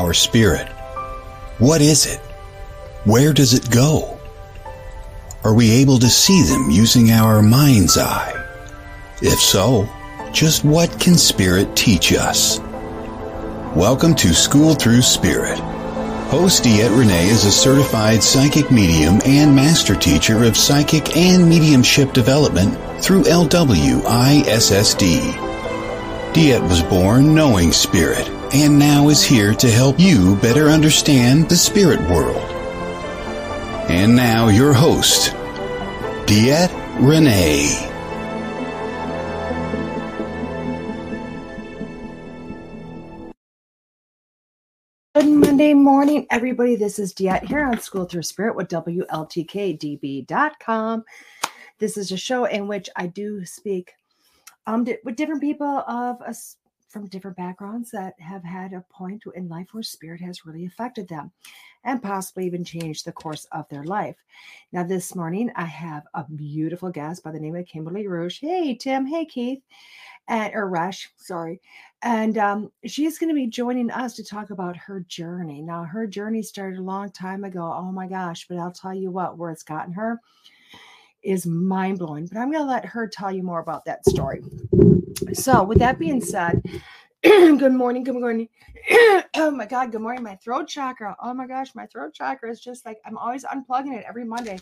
our spirit? What is it? Where does it go? Are we able to see them using our mind's eye? If so, just what can spirit teach us? Welcome to School Through Spirit. Host Diet Renee is a certified psychic medium and master teacher of psychic and mediumship development through LWISSD. Diet was born knowing spirit and now is here to help you better understand the spirit world. And now your host, Diet Renee. Good Monday morning, everybody. This is Diet here on School Through Spirit with WLTKDB.com. This is a show in which I do speak um, with different people of us from different backgrounds that have had a point in life where spirit has really affected them and possibly even changed the course of their life. Now, this morning, I have a beautiful guest by the name of Kimberly Rouge. Hey, Tim. Hey, Keith. And, or Rush, sorry. And um, she's going to be joining us to talk about her journey. Now, her journey started a long time ago. Oh my gosh. But I'll tell you what, where it's gotten her is mind blowing. But I'm going to let her tell you more about that story. So, with that being said, good morning. Good morning. oh my God. Good morning. My throat chakra. Oh my gosh. My throat chakra is just like I'm always unplugging it every Monday.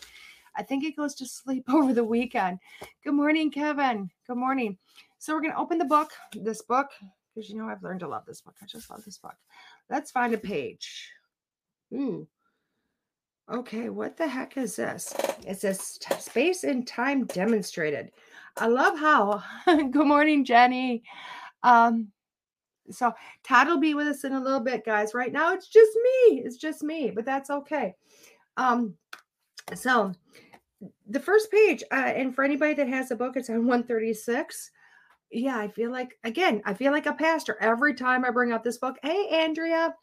I think it goes to sleep over the weekend. Good morning, Kevin. Good morning. So, we're going to open the book, this book, because you know I've learned to love this book. I just love this book. Let's find a page. Ooh. Okay, what the heck is this? It says space and time demonstrated. I love how. Good morning, Jenny. Um, so Todd will be with us in a little bit, guys. Right now, it's just me. It's just me, but that's okay. Um, so the first page, uh, and for anybody that has a book, it's on 136. Yeah, I feel like again, I feel like a pastor every time I bring out this book. Hey, Andrea.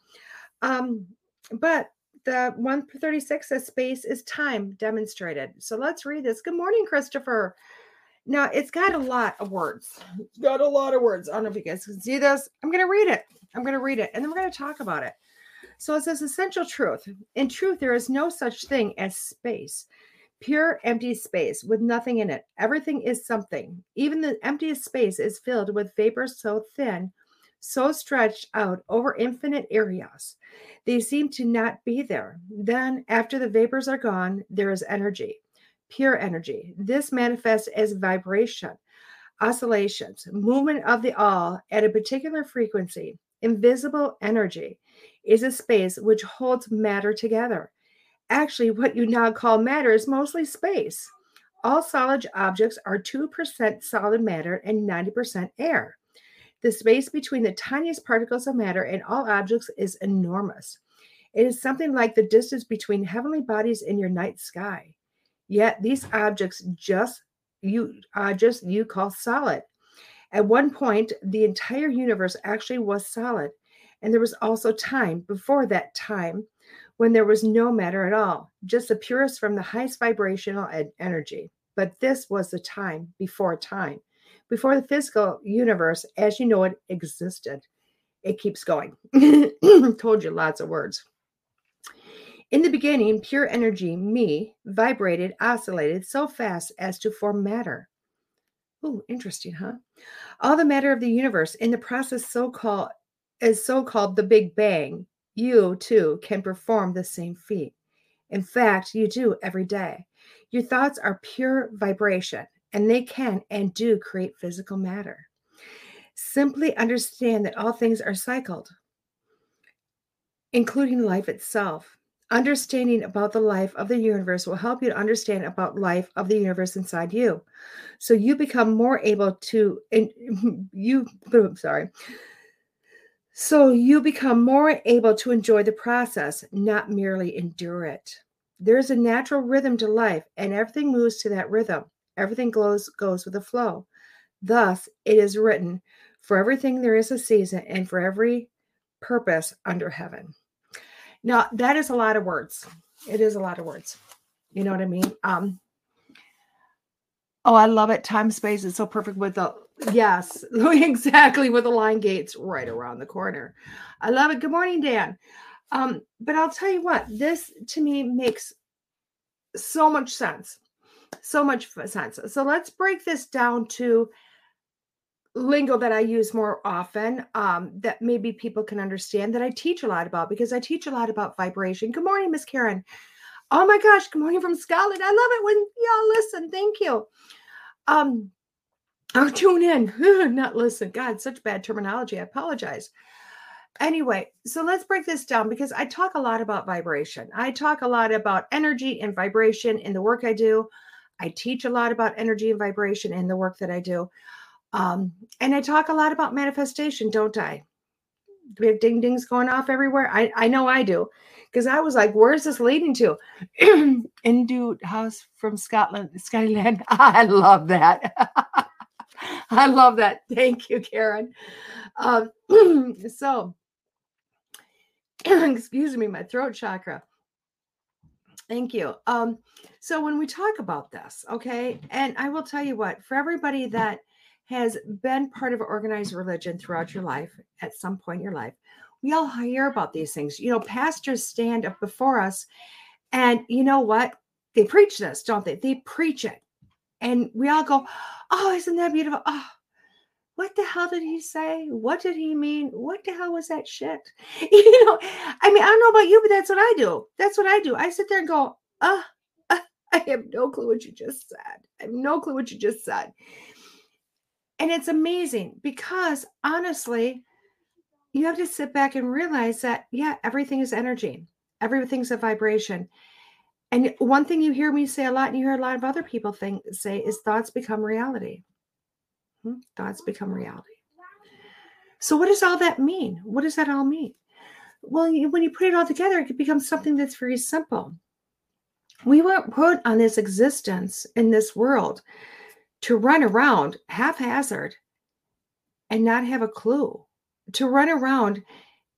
Um, but the 136 says space is time demonstrated. So let's read this. Good morning, Christopher. Now it's got a lot of words. It's got a lot of words. I don't know if you guys can see this. I'm going to read it. I'm going to read it and then we're going to talk about it. So it says essential truth. In truth, there is no such thing as space. Pure empty space with nothing in it. Everything is something. Even the emptiest space is filled with vapor so thin so stretched out over infinite areas. They seem to not be there. Then, after the vapors are gone, there is energy, pure energy. This manifests as vibration, oscillations, movement of the all at a particular frequency. Invisible energy is a space which holds matter together. Actually, what you now call matter is mostly space. All solid objects are 2% solid matter and 90% air. The space between the tiniest particles of matter and all objects is enormous. It is something like the distance between heavenly bodies in your night sky. Yet these objects just you uh, just you call solid. At one point, the entire universe actually was solid, and there was also time before that time when there was no matter at all, just the purest from the highest vibrational energy. But this was the time before time before the physical universe as you know it existed. It keeps going. Told you lots of words. In the beginning, pure energy, me, vibrated, oscillated so fast as to form matter. Oh, interesting, huh? All the matter of the universe in the process so called is so called the Big Bang. You too can perform the same feat. In fact, you do every day. Your thoughts are pure vibration and they can and do create physical matter. Simply understand that all things are cycled, including life itself. Understanding about the life of the universe will help you to understand about life of the universe inside you. So you become more able to and you sorry. So you become more able to enjoy the process, not merely endure it. There's a natural rhythm to life, and everything moves to that rhythm. Everything goes goes with the flow. Thus, it is written, for everything there is a season, and for every purpose under heaven. Now, that is a lot of words. It is a lot of words. You know what I mean? Um, Oh, I love it. Time space is so perfect with the yes, exactly with the line gates right around the corner. I love it. Good morning, Dan. Um, but I'll tell you what, this to me makes so much sense. So much sense. So let's break this down to lingo that I use more often um, that maybe people can understand that I teach a lot about because I teach a lot about vibration. Good morning, Miss Karen. Oh my gosh, good morning from Scotland. I love it when y'all listen. Thank you. Um, or tune in, not listen. God, such bad terminology. I apologize. Anyway, so let's break this down because I talk a lot about vibration. I talk a lot about energy and vibration in the work I do. I teach a lot about energy and vibration in the work that I do. Um, and I talk a lot about manifestation, don't I? We have ding dings going off everywhere? I, I know I do. Because I was like, where's this leading to? Into house from Scotland, Skyland. I love that. I love that. Thank you, Karen. Um, so, excuse me, my throat chakra. Thank you. Um, so when we talk about this, okay, and I will tell you what, for everybody that has been part of organized religion throughout your life at some point in your life, we all hear about these things. You know, pastors stand up before us, and you know what? They preach this, don't they? They preach it. And we all go, Oh, isn't that beautiful? Oh, what the hell did he say? What did he mean? What the hell was that shit? You know, I mean, I don't know about you, but that's what I do. That's what I do. I sit there and go, uh, uh I have no clue what you just said. I have no clue what you just said. And it's amazing because honestly, you have to sit back and realize that, yeah, everything is energy, everything's a vibration. And one thing you hear me say a lot, and you hear a lot of other people think, say, is thoughts become reality. Thoughts become reality. So, what does all that mean? What does that all mean? Well, when you put it all together, it becomes something that's very simple. We weren't put on this existence in this world to run around haphazard and not have a clue to run around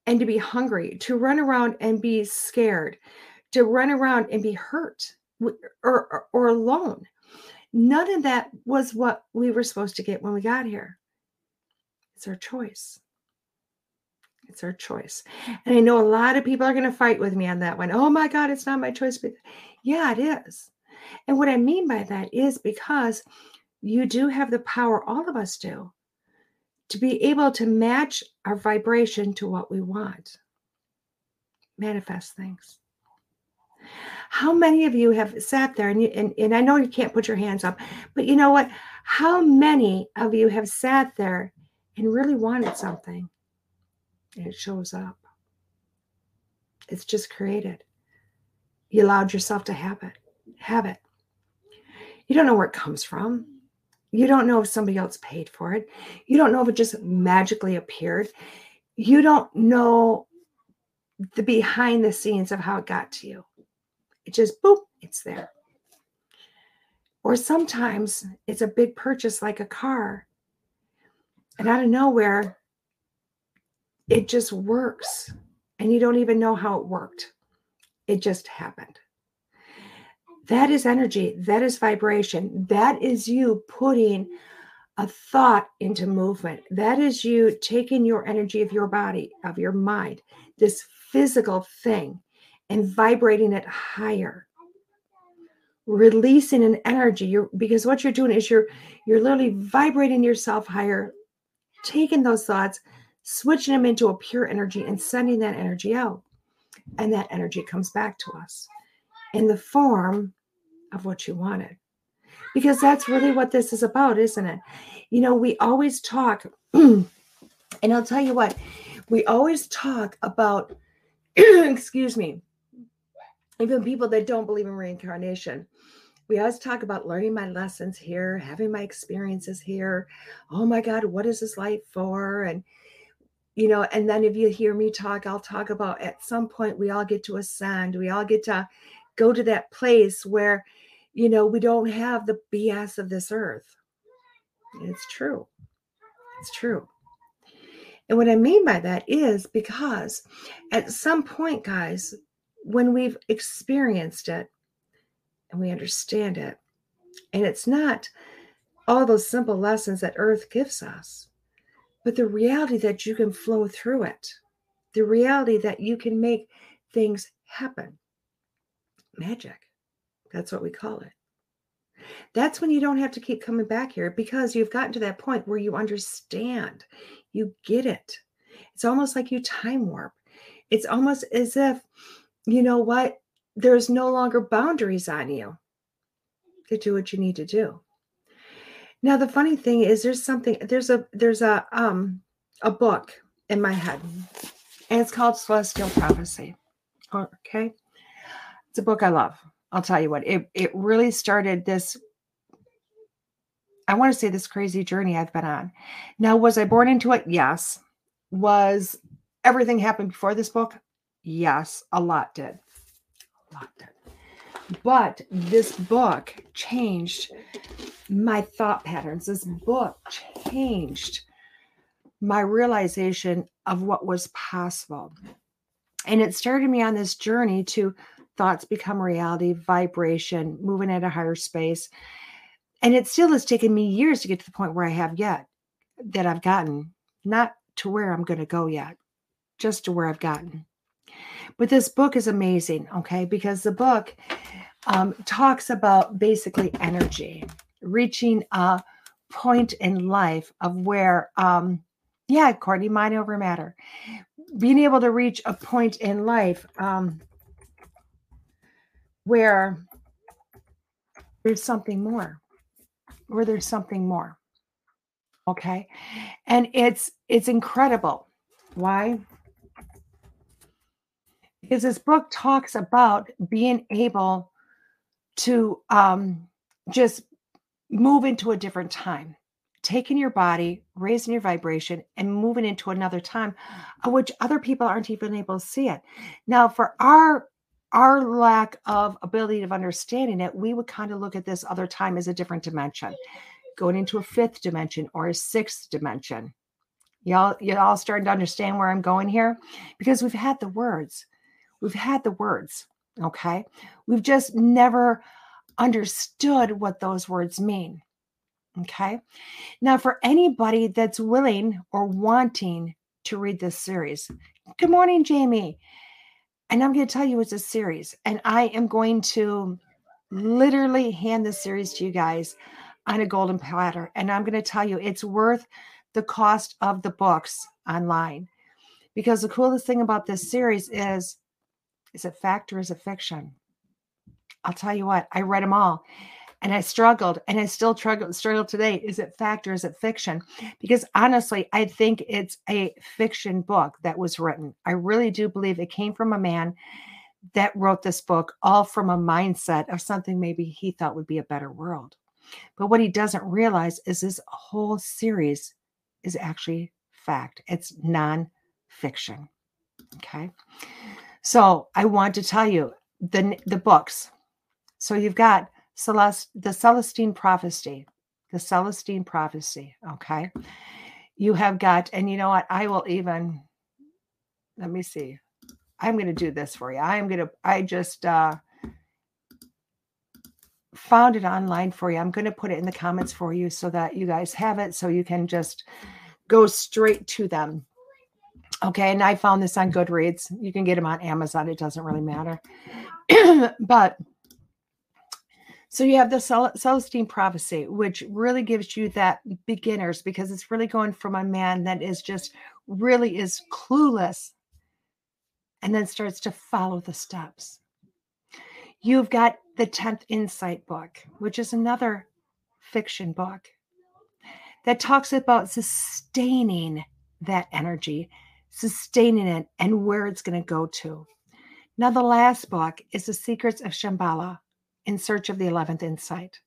and to be hungry, to run around and be scared, to run around and be hurt or, or, or alone. None of that was what we were supposed to get when we got here. It's our choice. It's our choice. And I know a lot of people are going to fight with me on that one. Oh my God, it's not my choice. But yeah, it is. And what I mean by that is because you do have the power, all of us do, to be able to match our vibration to what we want. Manifest things. How many of you have sat there and, you, and, and I know you can't put your hands up, but you know what? How many of you have sat there and really wanted something and it shows up? It's just created. You allowed yourself to have it. Have it. You don't know where it comes from. You don't know if somebody else paid for it. You don't know if it just magically appeared. You don't know the behind the scenes of how it got to you. It just boop, it's there. Or sometimes it's a big purchase like a car. And out of nowhere, it just works. And you don't even know how it worked. It just happened. That is energy. That is vibration. That is you putting a thought into movement. That is you taking your energy of your body, of your mind, this physical thing, and vibrating it higher. Releasing an energy. You're because what you're doing is you're you're literally vibrating yourself higher, taking those thoughts, switching them into a pure energy, and sending that energy out. And that energy comes back to us in the form of what you wanted. Because that's really what this is about, isn't it? You know, we always talk, and I'll tell you what, we always talk about, excuse me, even people that don't believe in reincarnation. We always talk about learning my lessons here, having my experiences here. Oh my God, what is this life for? And you know, and then if you hear me talk, I'll talk about at some point we all get to ascend, we all get to go to that place where you know, we don't have the BS of this earth. It's true. It's true. And what I mean by that is because at some point, guys, when we've experienced it and we understand it, and it's not all those simple lessons that earth gives us but the reality that you can flow through it the reality that you can make things happen. Magic. That's what we call it. That's when you don't have to keep coming back here because you've gotten to that point where you understand. You get it. It's almost like you time warp. It's almost as if you know what? There's no longer boundaries on you. To do what you need to do. Now the funny thing is there's something there's a there's a um a book in my head and it's called celestial prophecy. Okay? It's a book i love i'll tell you what. It, it really started this i want to say this crazy journey i've been on. Now was i born into it? Yes. Was everything happened before this book yes a lot did a lot did but this book changed my thought patterns. This book changed my realization of what was possible. And it started me on this journey to thoughts become reality, vibration, moving at a higher space. And it still has taken me years to get to the point where I have yet, that I've gotten, not to where I'm going to go yet, just to where I've gotten. But this book is amazing, okay? Because the book um, talks about basically energy, reaching a point in life of where, um, yeah, Courtney, mind over matter, being able to reach a point in life um, where there's something more, where there's something more. Okay, and it's it's incredible. Why? Because this book talks about being able to um, just move into a different time, taking your body, raising your vibration, and moving into another time, which other people aren't even able to see it. Now, for our our lack of ability of understanding it, we would kind of look at this other time as a different dimension, going into a fifth dimension or a sixth dimension. Y'all, y'all starting to understand where I'm going here? Because we've had the words. We've had the words. Okay. We've just never understood what those words mean. Okay. Now, for anybody that's willing or wanting to read this series, good morning, Jamie. And I'm going to tell you it's a series, and I am going to literally hand this series to you guys on a golden platter. And I'm going to tell you it's worth the cost of the books online. Because the coolest thing about this series is is it fact or is it fiction? I'll tell you what, I read them all and I struggled and I still struggle, struggle today. Is it fact or is it fiction? Because honestly, I think it's a fiction book that was written. I really do believe it came from a man that wrote this book, all from a mindset of something maybe he thought would be a better world. But what he doesn't realize is this whole series is actually fact, it's non fiction. Okay. So I want to tell you the, the books so you've got Celeste, the Celestine prophecy, the Celestine prophecy. Okay. You have got, and you know what? I will even, let me see. I'm going to do this for you. I'm going to, I just uh, found it online for you. I'm going to put it in the comments for you so that you guys have it so you can just go straight to them. Okay. And I found this on Goodreads. You can get them on Amazon. It doesn't really matter. but so you have the Celestine prophecy, which really gives you that beginners because it's really going from a man that is just really is clueless and then starts to follow the steps. You've got the 10th Insight book, which is another fiction book that talks about sustaining that energy, sustaining it, and where it's going to go to. Now, the last book is The Secrets of Shambhala, in search of the 11th insight.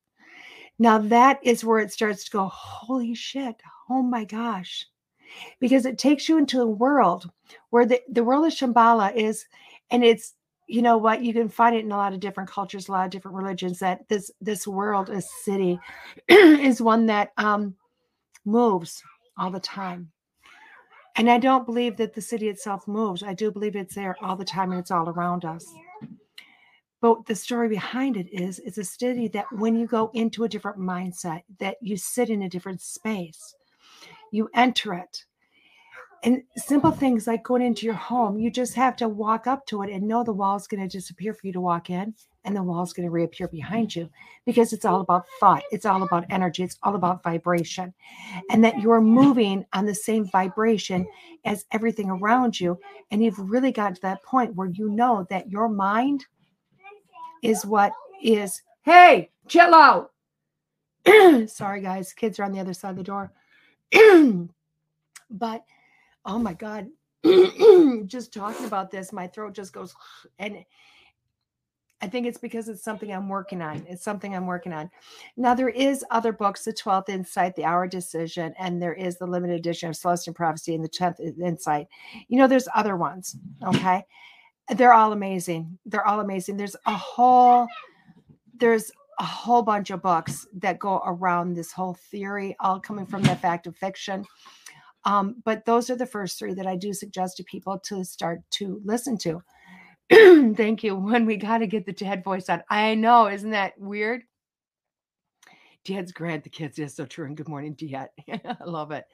Now, that is where it starts to go, holy shit, oh my gosh. Because it takes you into a world where the, the world of Shambhala is, and it's, you know what, you can find it in a lot of different cultures, a lot of different religions, that this this world, a city, is one that um, moves all the time. And I don't believe that the city itself moves. I do believe it's there all the time and it's all around us. But the story behind it is it's a city that when you go into a different mindset, that you sit in a different space, you enter it. And simple things like going into your home, you just have to walk up to it and know the wall is going to disappear for you to walk in and the wall is going to reappear behind you because it's all about thought. It's all about energy. It's all about vibration. And that you're moving on the same vibration as everything around you. And you've really got to that point where you know that your mind is what is, hey, chill out. Sorry, guys, kids are on the other side of the door. but oh my God, just talking about this, my throat just goes, and I think it's because it's something I'm working on. It's something I'm working on. Now there is other books, the 12th Insight, the Hour Decision, and there is the limited edition of Celestial Prophecy and the 10th Insight. You know, there's other ones. Okay. They're all amazing. They're all amazing. There's a whole, there's a whole bunch of books that go around this whole theory, all coming from the fact of fiction. Um, but those are the first three that I do suggest to people to start to listen to. Thank you. When we got to get the dad voice on. I know, isn't that weird? Dad's grand, the kids is so true. And good morning, Dad. I love it.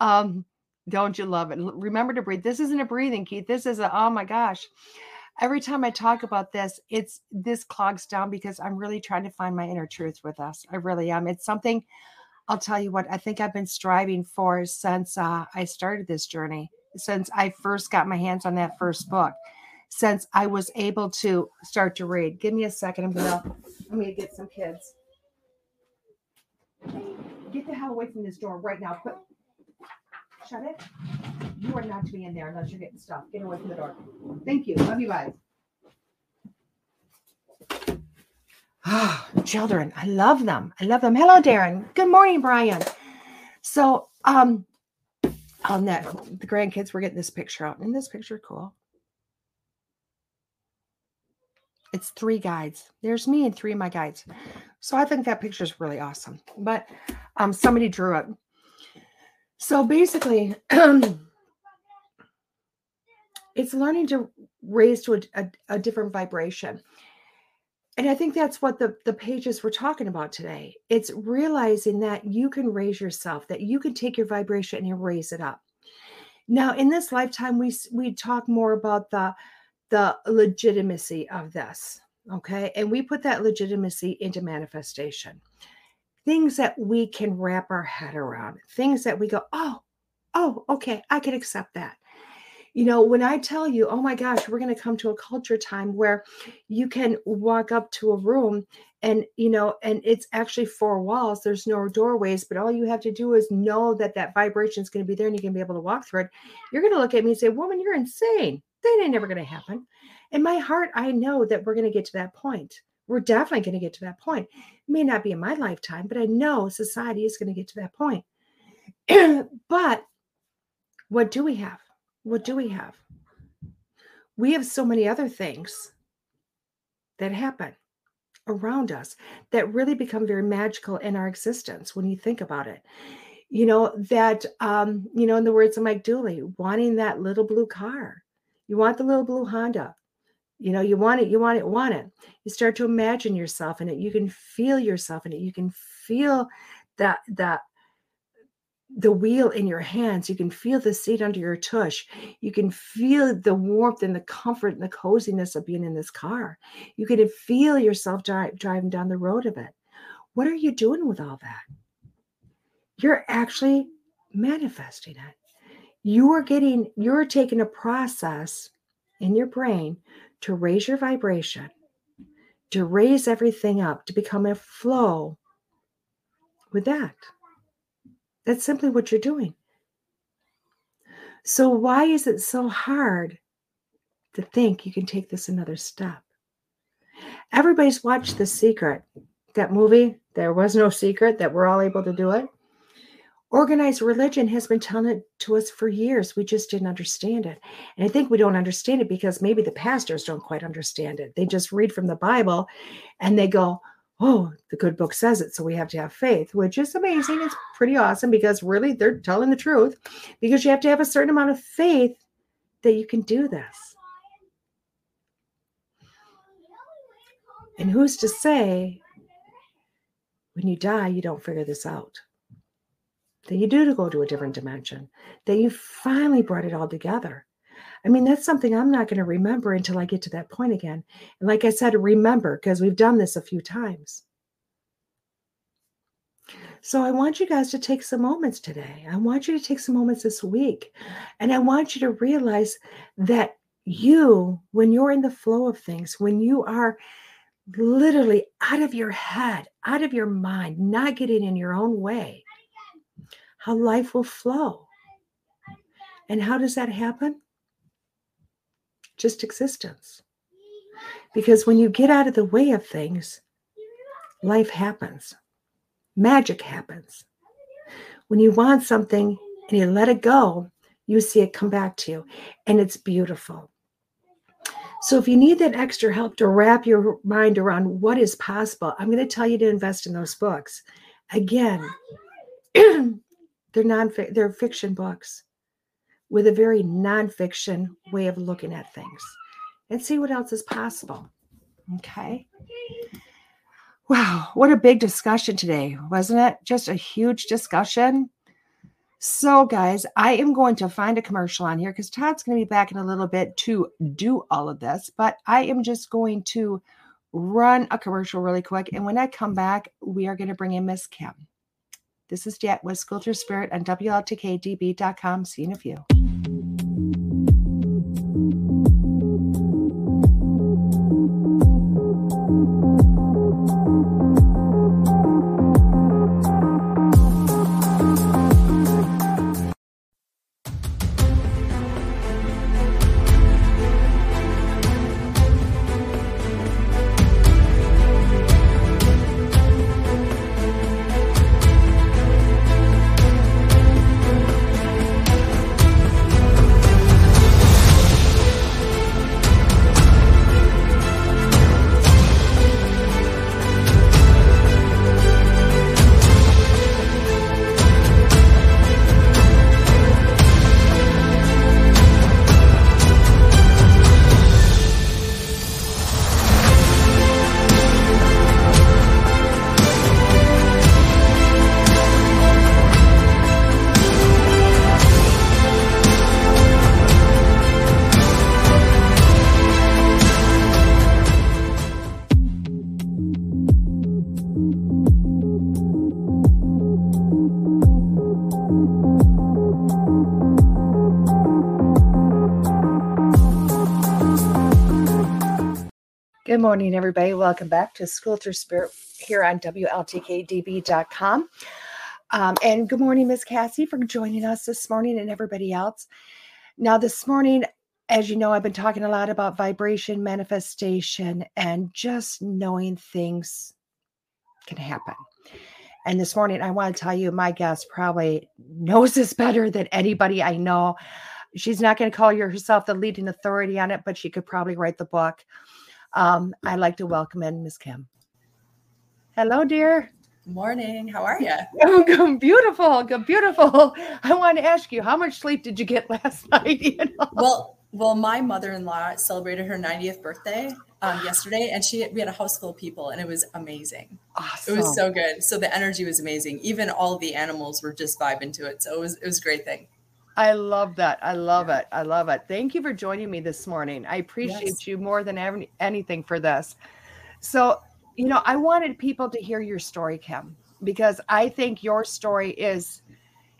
Um, don't you love it? Remember to breathe. This isn't a breathing, Keith. This is a, oh my gosh. Every time I talk about this, it's this clogs down because I'm really trying to find my inner truth with us. I really am. It's something I'll tell you what, I think I've been striving for since uh, I started this journey, since I first got my hands on that first book since I was able to start to read. Give me a second. I'm gonna I'm gonna get some kids. Get the hell away from this door right now. Put shut it. You are not to be in there unless you're getting stuff. Get away from the door. Thank you. Love you guys. Ah, children, I love them. I love them. Hello, Darren. Good morning, Brian. So, um, on that, the grandkids were getting this picture out. Isn't this picture cool? It's three guides. There's me and three of my guides. So I think that picture is really awesome. But um, somebody drew it. So basically, it's learning to raise to a, a, a, different vibration. And I think that's what the, the pages we're talking about today. It's realizing that you can raise yourself, that you can take your vibration and raise it up. Now, in this lifetime, we we talk more about the the legitimacy of this. Okay. And we put that legitimacy into manifestation. Things that we can wrap our head around, things that we go, oh, oh, okay, I can accept that. You know, when I tell you, oh my gosh, we're going to come to a culture time where you can walk up to a room and, you know, and it's actually four walls, there's no doorways, but all you have to do is know that that vibration is going to be there and you can be able to walk through it. You're going to look at me and say, woman, you're insane that ain't never going to happen. In my heart, I know that we're going to get to that point. We're definitely going to get to that point. It may not be in my lifetime, but I know society is going to get to that point. but what do we have? What do we have? We have so many other things that happen around us that really become very magical in our existence when you think about it you know that um you know in the words of mike dooley wanting that little blue car you want the little blue Honda. You know, you want it, you want it, want it. You start to imagine yourself in it. You can feel yourself in it. You can feel that that the wheel in your hands. You can feel the seat under your tush. You can feel the warmth and the comfort and the coziness of being in this car. You can feel yourself drive, driving down the road of it. What are you doing with all that? You're actually manifesting it you are getting you're taking a process in your brain to raise your vibration to raise everything up to become a flow with that that's simply what you're doing so why is it so hard to think you can take this another step everybody's watched the secret that movie there was no secret that we're all able to do it Organized religion has been telling it to us for years. We just didn't understand it. And I think we don't understand it because maybe the pastors don't quite understand it. They just read from the Bible and they go, oh, the good book says it. So we have to have faith, which is amazing. It's pretty awesome because really they're telling the truth because you have to have a certain amount of faith that you can do this. And who's to say when you die, you don't figure this out? That you do to go to a different dimension, that you finally brought it all together. I mean, that's something I'm not going to remember until I get to that point again. And like I said, remember, because we've done this a few times. So I want you guys to take some moments today. I want you to take some moments this week. And I want you to realize that you, when you're in the flow of things, when you are literally out of your head, out of your mind, not getting in your own way, how life will flow. And how does that happen? Just existence. Because when you get out of the way of things, life happens magic happens. When you want something and you let it go, you see it come back to you, and it's beautiful. So, if you need that extra help to wrap your mind around what is possible, I'm going to tell you to invest in those books. Again, they're non they're fiction books with a very nonfiction way of looking at things, and see what else is possible. Okay. Wow, what a big discussion today, wasn't it? Just a huge discussion. So, guys, I am going to find a commercial on here because Todd's going to be back in a little bit to do all of this, but I am just going to run a commercial really quick. And when I come back, we are going to bring in Miss Kim. This is Jet with School Through Spirit on WLTKDB.com. See you in a few. Good morning, everybody. Welcome back to School Through Spirit here on WLTKDB.com. Um, and good morning, Miss Cassie, for joining us this morning and everybody else. Now, this morning, as you know, I've been talking a lot about vibration, manifestation, and just knowing things can happen. And this morning, I want to tell you, my guest probably knows this better than anybody I know. She's not going to call herself the leading authority on it, but she could probably write the book. Um, I'd like to welcome in Miss Kim. Hello, dear. Morning. How are you? Oh, beautiful. Beautiful. I want to ask you, how much sleep did you get last night? You know? Well, well, my mother-in-law celebrated her 90th birthday um, yesterday, and she we had a house full of people, and it was amazing. Awesome. It was so good. So the energy was amazing. Even all the animals were just vibing to it. So it was it was a great thing. I love that. I love it. I love it. Thank you for joining me this morning. I appreciate yes. you more than ever, anything for this. So, you know, I wanted people to hear your story, Kim, because I think your story is,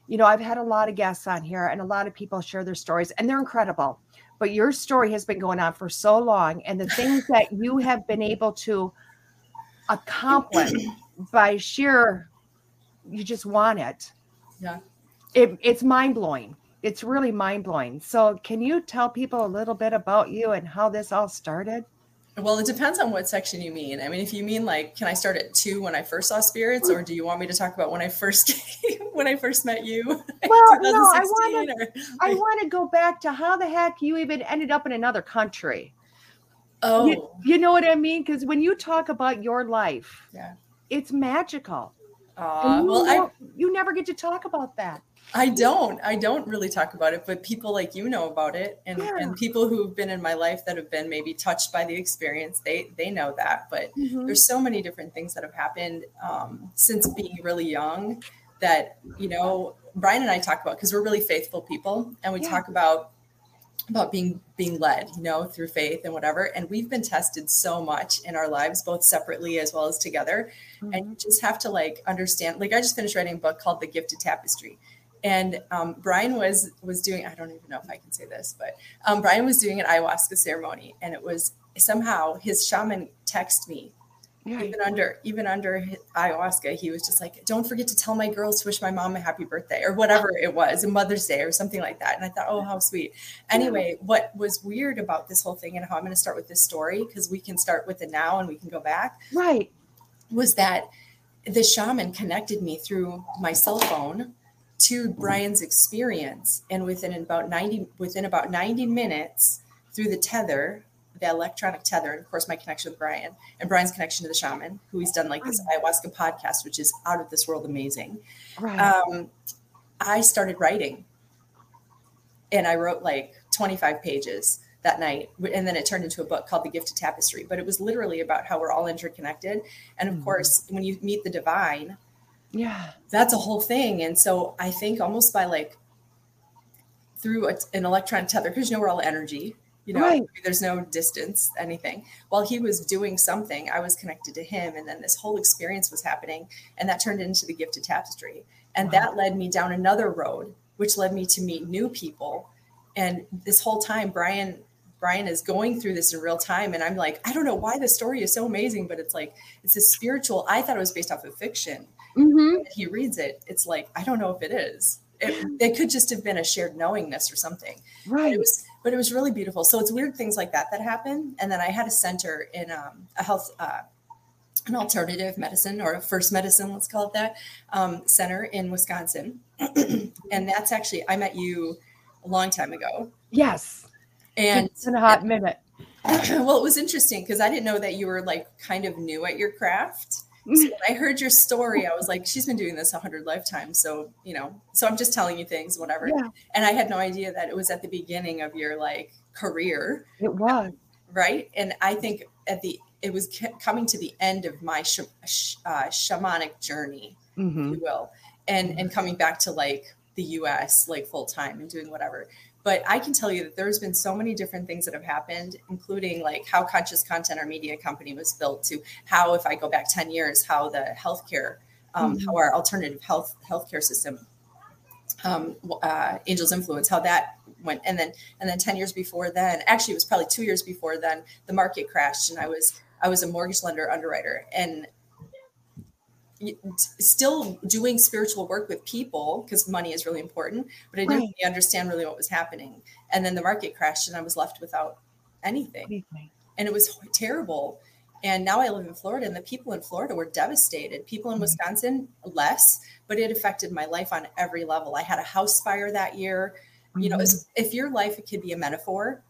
you know, I've had a lot of guests on here and a lot of people share their stories and they're incredible. But your story has been going on for so long, and the things that you have been able to accomplish by sheer, you just want it. Yeah. It, it's mind blowing it's really mind blowing. So, can you tell people a little bit about you and how this all started? Well, it depends on what section you mean. I mean, if you mean like, can I start at two when I first saw spirits, or do you want me to talk about when I first came, when I first met you? Well, no, I want to. I want to go back to how the heck you even ended up in another country. Oh, you, you know what I mean? Because when you talk about your life, yeah, it's magical. Uh, well, I, you never get to talk about that. I don't. I don't really talk about it, but people like you know about it, and yeah. and people who've been in my life that have been maybe touched by the experience, they they know that. But mm-hmm. there's so many different things that have happened um, since being really young that you know Brian and I talk about because we're really faithful people, and we yeah. talk about about being being led you know through faith and whatever and we've been tested so much in our lives both separately as well as together mm-hmm. and you just have to like understand like i just finished writing a book called the gifted tapestry and um, brian was was doing i don't even know if i can say this but um, brian was doing an ayahuasca ceremony and it was somehow his shaman texted me yeah. Even under even under ayahuasca, he was just like, "Don't forget to tell my girls to wish my mom a happy birthday or whatever it was, a Mother's Day or something like that." And I thought, "Oh, how sweet." Anyway, what was weird about this whole thing and how I'm going to start with this story because we can start with the now and we can go back. Right. Was that the shaman connected me through my cell phone to Brian's experience, and within about ninety within about ninety minutes through the tether the electronic tether, and of course my connection with Brian and Brian's connection to the shaman, who he's done like this ayahuasca podcast, which is out of this world amazing. Right. Um, I started writing, and I wrote like 25 pages that night, and then it turned into a book called The Gifted Tapestry. But it was literally about how we're all interconnected, and of mm-hmm. course, when you meet the divine, yeah, that's a whole thing. And so I think almost by like through a, an electronic tether, because you know we're all energy you know right. there's no distance anything while he was doing something i was connected to him and then this whole experience was happening and that turned into the gifted tapestry and wow. that led me down another road which led me to meet new people and this whole time brian brian is going through this in real time and i'm like i don't know why the story is so amazing but it's like it's a spiritual i thought it was based off of fiction mm-hmm. he reads it it's like i don't know if it is it, it, could just have been a shared knowingness or something right it was but it was really beautiful. So it's weird things like that that happen. And then I had a center in um, a health, uh, an alternative medicine or a first medicine, let's call it that, um, center in Wisconsin. and that's actually, I met you a long time ago. Yes. And it's in a hot minute. well, it was interesting because I didn't know that you were like kind of new at your craft. So when I heard your story, I was like, she's been doing this a hundred lifetimes. So, you know, so I'm just telling you things, whatever. Yeah. And I had no idea that it was at the beginning of your like career. It was. Right. And I think at the, it was coming to the end of my sh- sh- uh, shamanic journey, mm-hmm. you will, and, and coming back to like the US, like full time and doing whatever. But I can tell you that there's been so many different things that have happened, including like how conscious content our media company was built to how, if I go back 10 years, how the healthcare, um, mm-hmm. how our alternative health healthcare system, um, uh, Angels Influence, how that went. And then, and then 10 years before then, actually it was probably two years before then, the market crashed and I was, I was a mortgage lender underwriter and still doing spiritual work with people because money is really important, but I didn't right. really understand really what was happening. And then the market crashed and I was left without anything. And it was terrible. And now I live in Florida and the people in Florida were devastated. People in mm-hmm. Wisconsin, less, but it affected my life on every level. I had a house fire that year. Mm-hmm. You know, mm-hmm. if your life could be a metaphor,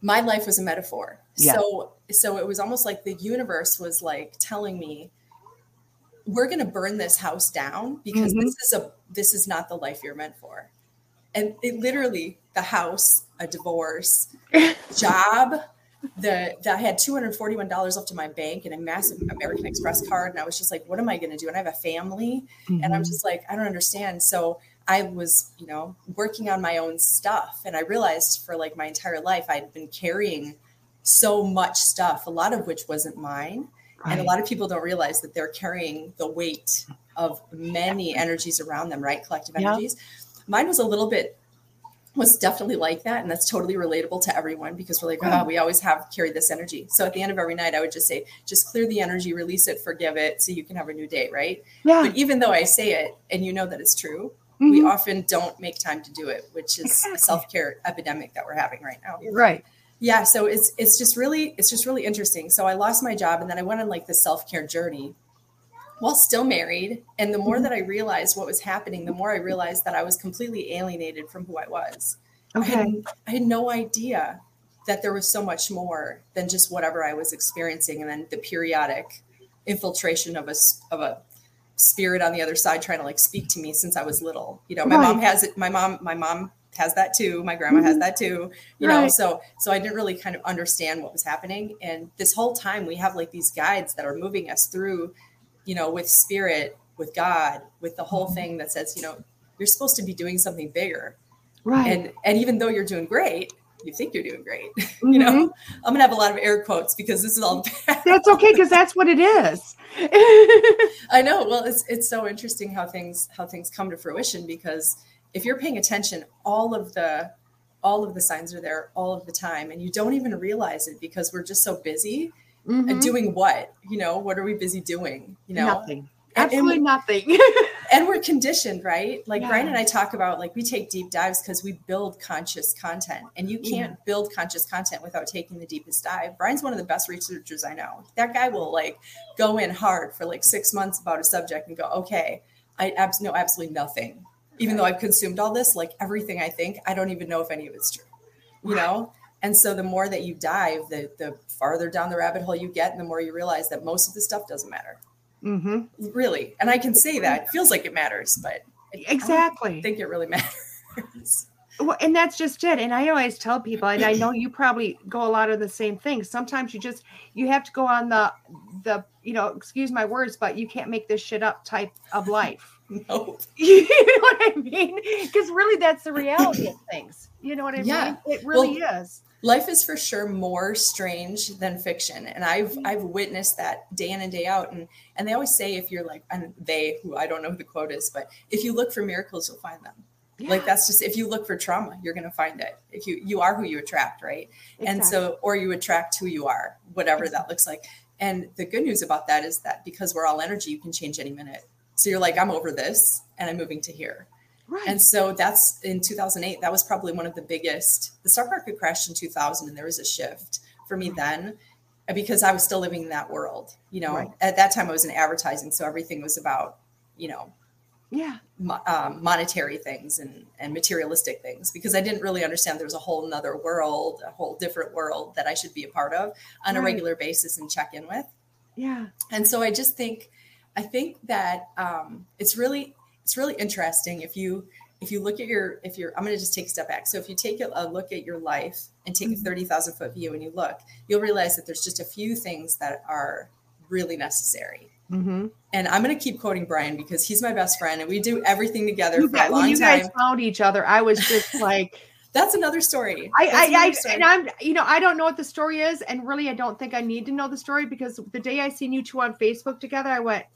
my life was a metaphor. Yeah. So so it was almost like the universe was like telling me, we're going to burn this house down because mm-hmm. this is a this is not the life you're meant for and it literally the house a divorce job the, the, I had $241 left in my bank and a massive American Express card. And I was just like, what am I going to do? And I have a family. Mm-hmm. And I'm mm-hmm. just like, I don't understand. So I was, you know, working on my own stuff. And I realized for like my entire life, I'd been carrying so much stuff, a lot of which wasn't mine. Right. And a lot of people don't realize that they're carrying the weight of many energies around them, right? Collective energies. Mine was a little bit was definitely like that and that's totally relatable to everyone because we're like oh we always have carried this energy so at the end of every night i would just say just clear the energy release it forgive it so you can have a new day right yeah. but even though i say it and you know that it's true mm-hmm. we often don't make time to do it which is exactly. a self-care epidemic that we're having right now right yeah so it's it's just really it's just really interesting so i lost my job and then i went on like the self-care journey while still married and the more mm-hmm. that i realized what was happening the more i realized that i was completely alienated from who i was okay. I, had, I had no idea that there was so much more than just whatever i was experiencing and then the periodic infiltration of a of a spirit on the other side trying to like speak to me since I was little. You know, my right. mom has it. My mom, my mom has that too. My grandma mm-hmm. has that too. You right. know, so so I didn't really kind of understand what was happening. And this whole time we have like these guides that are moving us through, you know, with spirit, with God, with the whole mm-hmm. thing that says, you know, you're supposed to be doing something bigger. Right. And and even though you're doing great, you think you're doing great. Mm-hmm. you know, mm-hmm. I'm gonna have a lot of air quotes because this is all bad. That's okay because that's what it is. I know. Well, it's it's so interesting how things how things come to fruition because if you're paying attention, all of the all of the signs are there all of the time, and you don't even realize it because we're just so busy. Mm-hmm. And doing what? You know, what are we busy doing? You know, nothing. Absolutely and, nothing. and we're conditioned, right? Like yeah. Brian and I talk about, like we take deep dives because we build conscious content, and you can't yeah. build conscious content without taking the deepest dive. Brian's one of the best researchers I know. That guy will like go in hard for like six months about a subject and go, okay, I abs- know absolutely nothing. Even though I've consumed all this, like everything I think, I don't even know if any of it's true. You know, and so the more that you dive, the the farther down the rabbit hole you get, and the more you realize that most of the stuff doesn't matter. Mm-hmm. Really. And I can say that it feels like it matters, but exactly I think it really matters. Well, and that's just it. And I always tell people, and I know you probably go a lot of the same things. Sometimes you just you have to go on the the you know, excuse my words, but you can't make this shit up type of life. no. You know what I mean? Because really that's the reality of things. You know what I yeah. mean? It really well, is life is for sure more strange than fiction and i've mm-hmm. i've witnessed that day in and day out and and they always say if you're like and they who i don't know who the quote is but if you look for miracles you'll find them yeah. like that's just if you look for trauma you're going to find it if you you are who you attract right exactly. and so or you attract who you are whatever exactly. that looks like and the good news about that is that because we're all energy you can change any minute so you're like i'm over this and i'm moving to here Right. And so that's in 2008. That was probably one of the biggest. The stock market crashed in 2000, and there was a shift for me then because I was still living in that world. You know, right. at that time I was in advertising, so everything was about, you know, yeah, mo- um, monetary things and and materialistic things because I didn't really understand there was a whole another world, a whole different world that I should be a part of on right. a regular basis and check in with. Yeah. And so I just think, I think that um, it's really it's really interesting if you if you look at your if you're i'm going to just take a step back so if you take a, look at your life and take mm-hmm. a 30000 foot view and you look you'll realize that there's just a few things that are really necessary mm-hmm. and i'm going to keep quoting brian because he's my best friend and we do everything together you for got, a long when you time guys found each other i was just like that's another story. I, I, I story. and I'm, you know, I don't know what the story is, and really, I don't think I need to know the story because the day I seen you two on Facebook together, I went,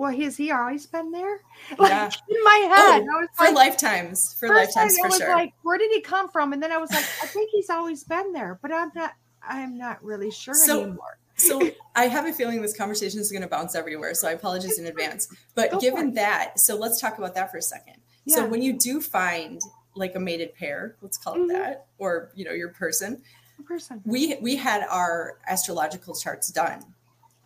well, has he always been there? Like yeah. in my head, oh, for like, lifetimes, for lifetimes, for sure. Like, where did he come from? And then I was like, I think he's always been there, but I'm not. I'm not really sure so, anymore. so I have a feeling this conversation is going to bounce everywhere. So I apologize in advance. But Go given that, so let's talk about that for a second. Yeah. So when you do find like a mated pair, let's call it mm-hmm. that, or you know your person, person, we we had our astrological charts done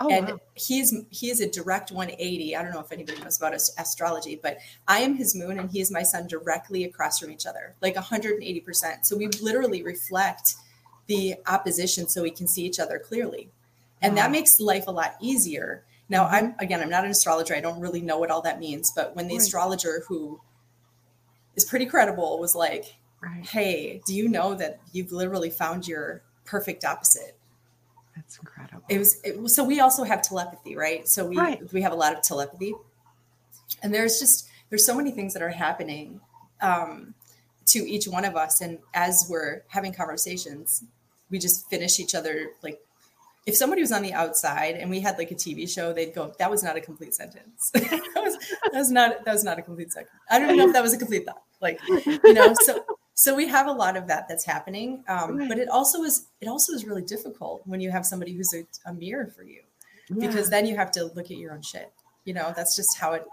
Oh, and wow. he's he is a direct 180. I don't know if anybody knows about astrology, but I am his moon and he is my sun directly across from each other, like 180%. So we literally reflect the opposition so we can see each other clearly. And wow. that makes life a lot easier. Now, mm-hmm. I'm again, I'm not an astrologer. I don't really know what all that means, but when the right. astrologer who is pretty credible was like, right. "Hey, do you know that you've literally found your perfect opposite?" That's incredible. It was, it so we also have telepathy, right? So we right. we have a lot of telepathy, and there's just there's so many things that are happening um, to each one of us, and as we're having conversations, we just finish each other like. If somebody was on the outside and we had like a TV show, they'd go, "That was not a complete sentence. that, was, that was not that was not a complete sentence. I don't even know if that was a complete thought. Like, you know, so so we have a lot of that that's happening um, right. but it also is it also is really difficult when you have somebody who's a, a mirror for you yeah. because then you have to look at your own shit you know that's just how it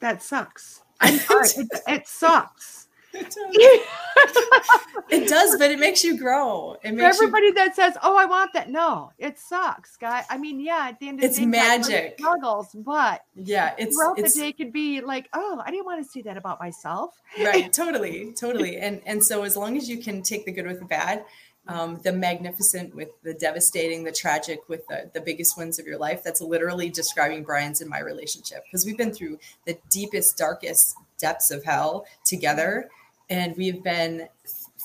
that sucks it, it sucks it does, but it makes you grow. It makes For everybody you... that says, "Oh, I want that," no, it sucks, guy. I mean, yeah, at the end of it's the day, it's magic struggles, but yeah, it's throughout it's, the day could be like, "Oh, I didn't want to see that about myself." Right, totally, totally, and and so as long as you can take the good with the bad, um, the magnificent with the devastating, the tragic with the, the biggest wins of your life. That's literally describing Brian's and my relationship because we've been through the deepest, darkest depths of hell together. And we've been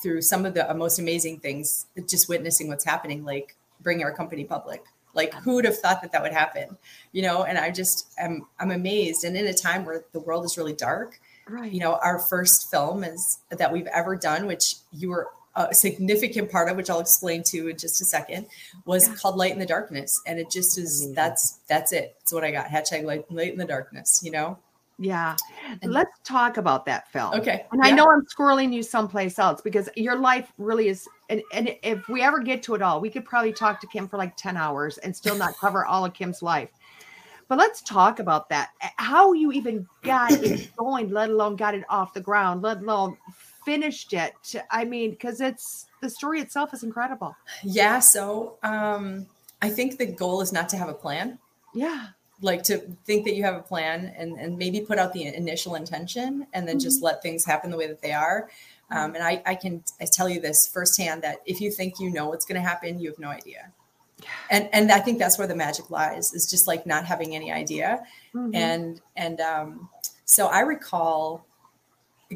through some of the most amazing things, just witnessing what's happening, like bringing our company public. Like who would have thought that that would happen, you know? And I just am I'm amazed. And in a time where the world is really dark, right. you know, our first film is that we've ever done, which you were a significant part of, which I'll explain to in just a second, was yeah. called Light in the Darkness, and it just is Amazing. that's that's it. It's what I got. Hashtag Light, Light in the Darkness. You know. Yeah. And Let's talk about that film. Okay. And yeah. I know I'm squirreling you someplace else because your life really is and, and if we ever get to it all, we could probably talk to Kim for like 10 hours and still not cover all of Kim's life. But let's talk about that. How you even got it going, let alone got it off the ground, let alone finished it. I mean, because it's the story itself is incredible. Yeah. So um I think the goal is not to have a plan. Yeah. Like to think that you have a plan and, and maybe put out the initial intention and then mm-hmm. just let things happen the way that they are. Um, and I, I can I tell you this firsthand that if you think you know what's going to happen, you have no idea. And and I think that's where the magic lies is just like not having any idea. Mm-hmm. And and um, so I recall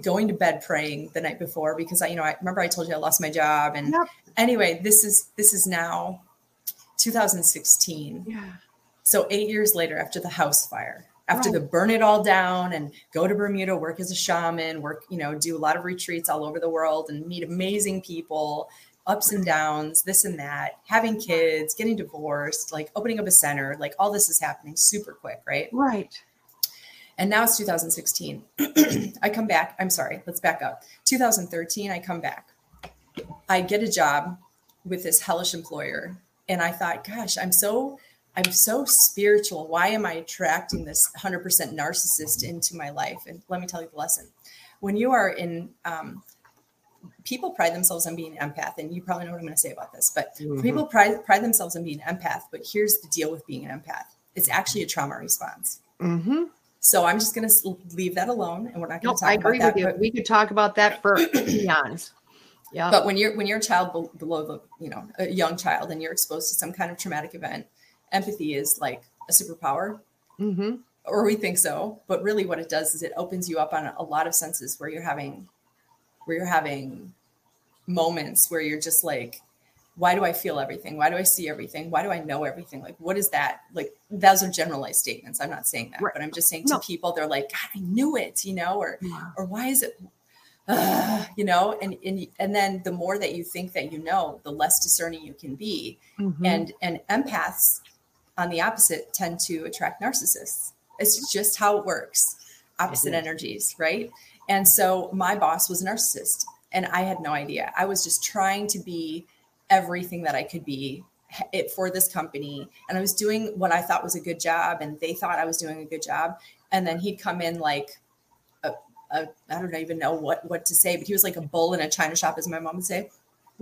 going to bed praying the night before because I, you know, I remember I told you I lost my job. And yep. anyway, this is this is now 2016. Yeah. So eight years later, after the house fire, after right. the burn it all down and go to Bermuda, work as a shaman, work, you know, do a lot of retreats all over the world and meet amazing people, ups and downs, this and that, having kids, getting divorced, like opening up a center, like all this is happening super quick, right? Right. And now it's 2016. I come back. I'm sorry, let's back up. 2013, I come back. I get a job with this hellish employer. And I thought, gosh, I'm so I'm so spiritual. Why am I attracting this 100% narcissist into my life? And let me tell you the lesson. When you are in, um, people pride themselves on being empath, and you probably know what I'm going to say about this, but mm-hmm. people pride, pride themselves on being empath. But here's the deal with being an empath it's actually a trauma response. Mm-hmm. So I'm just going to leave that alone, and we're not going to talk I agree about with that. You. we could talk about that for eons. Yeah. But when you're when you're a child below the you know a young child and you're exposed to some kind of traumatic event, empathy is like a superpower, mm-hmm. or we think so. But really, what it does is it opens you up on a lot of senses where you're having where you're having moments where you're just like why do I feel everything? Why do I see everything? Why do I know everything? Like, what is that? Like, those are generalized statements. I'm not saying that, right. but I'm just saying to no. people, they're like, God, I knew it, you know, or, yeah. or why is it, uh, you know, and, and, and then the more that you think that you know, the less discerning you can be. Mm-hmm. And, and empaths on the opposite tend to attract narcissists. It's just how it works. Opposite mm-hmm. energies, right? And so my boss was a narcissist and I had no idea. I was just trying to be everything that I could be it for this company and I was doing what I thought was a good job and they thought I was doing a good job and then he'd come in like a I don't even know what what to say but he was like a bull in a china shop as my mom would say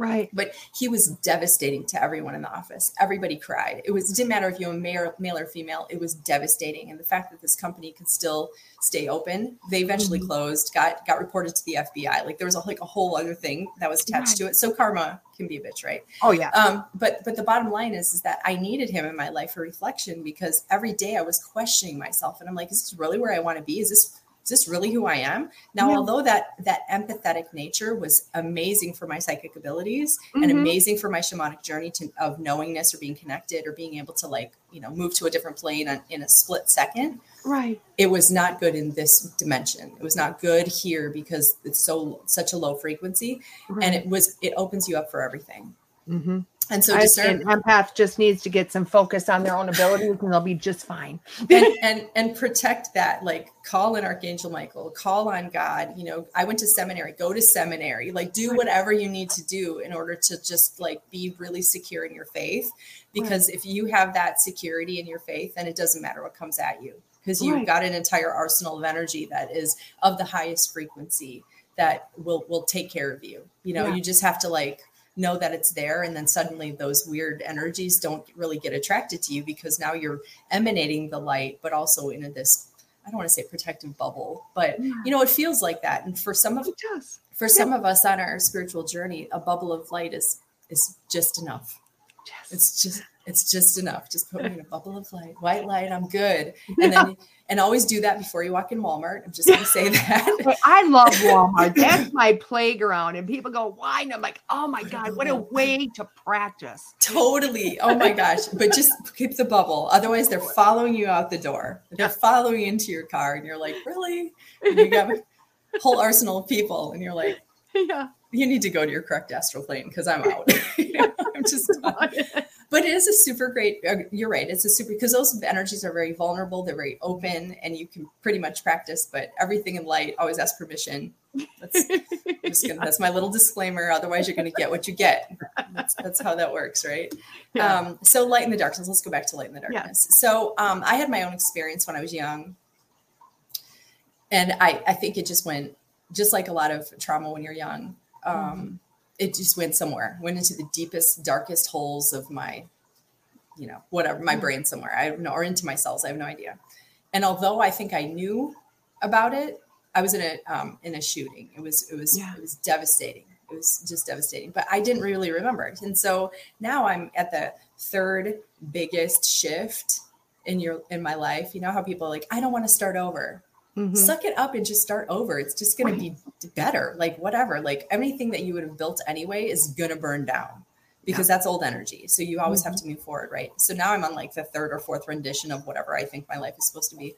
Right. But he was devastating to everyone in the office. Everybody cried. It was it didn't matter if you were male, male or female. It was devastating. And the fact that this company could still stay open, they eventually mm-hmm. closed, got got reported to the FBI. Like there was a, like a whole other thing that was attached right. to it. So karma can be a bitch, right? Oh yeah. Um, but but the bottom line is is that I needed him in my life for reflection because every day I was questioning myself and I'm like, is this really where I want to be? Is this is this really who I am? Now, yeah. although that that empathetic nature was amazing for my psychic abilities mm-hmm. and amazing for my shamanic journey to of knowingness or being connected or being able to like you know move to a different plane in a split second, right? It was not good in this dimension. It was not good here because it's so such a low frequency, right. and it was it opens you up for everything. Mm-hmm. And so discern empath just needs to get some focus on their own abilities and they'll be just fine. and, and and protect that. Like call in Archangel Michael, call on God. You know, I went to seminary, go to seminary, like do whatever you need to do in order to just like be really secure in your faith. Because right. if you have that security in your faith, then it doesn't matter what comes at you. Because you've right. got an entire arsenal of energy that is of the highest frequency that will will take care of you. You know, yeah. you just have to like know that it's there and then suddenly those weird energies don't really get attracted to you because now you're emanating the light but also in this I don't want to say protective bubble, but yeah. you know, it feels like that. And for some of for yeah. some of us on our spiritual journey, a bubble of light is is just enough. It's just it's just enough. Just put me in a bubble of light, white light. I'm good. And then and always do that before you walk in Walmart. I'm just going to say that. I love Walmart. That's my playground. And people go, why? And I'm like, oh my God, what a way to practice. Totally. Oh my gosh. But just keep the bubble. Otherwise, they're following you out the door. They're following into your car. And you're like, really? And you got a whole arsenal of people. And you're like, yeah. You need to go to your correct astral plane because I'm out. I'm just but it is a super great uh, you're right it's a super because those energies are very vulnerable they're very open and you can pretty much practice but everything in light always ask permission that's, gonna, that's my little disclaimer otherwise you're going to get what you get that's, that's how that works right yeah. um, so light in the darkness let's go back to light in the darkness yeah. so um, i had my own experience when i was young and I, I think it just went just like a lot of trauma when you're young um, mm-hmm it just went somewhere, went into the deepest, darkest holes of my, you know, whatever, my mm. brain somewhere. I have no, or into my cells. I have no idea. And although I think I knew about it, I was in a um, in a shooting. It was it was yeah. it was devastating. It was just devastating. But I didn't really remember it. And so now I'm at the third biggest shift in your in my life. You know how people are like, I don't want to start over. Mm-hmm. Suck it up and just start over. It's just going right. to be better. Like whatever. Like anything that you would have built anyway is going to burn down because yeah. that's old energy. So you always mm-hmm. have to move forward, right? So now I'm on like the third or fourth rendition of whatever I think my life is supposed to be.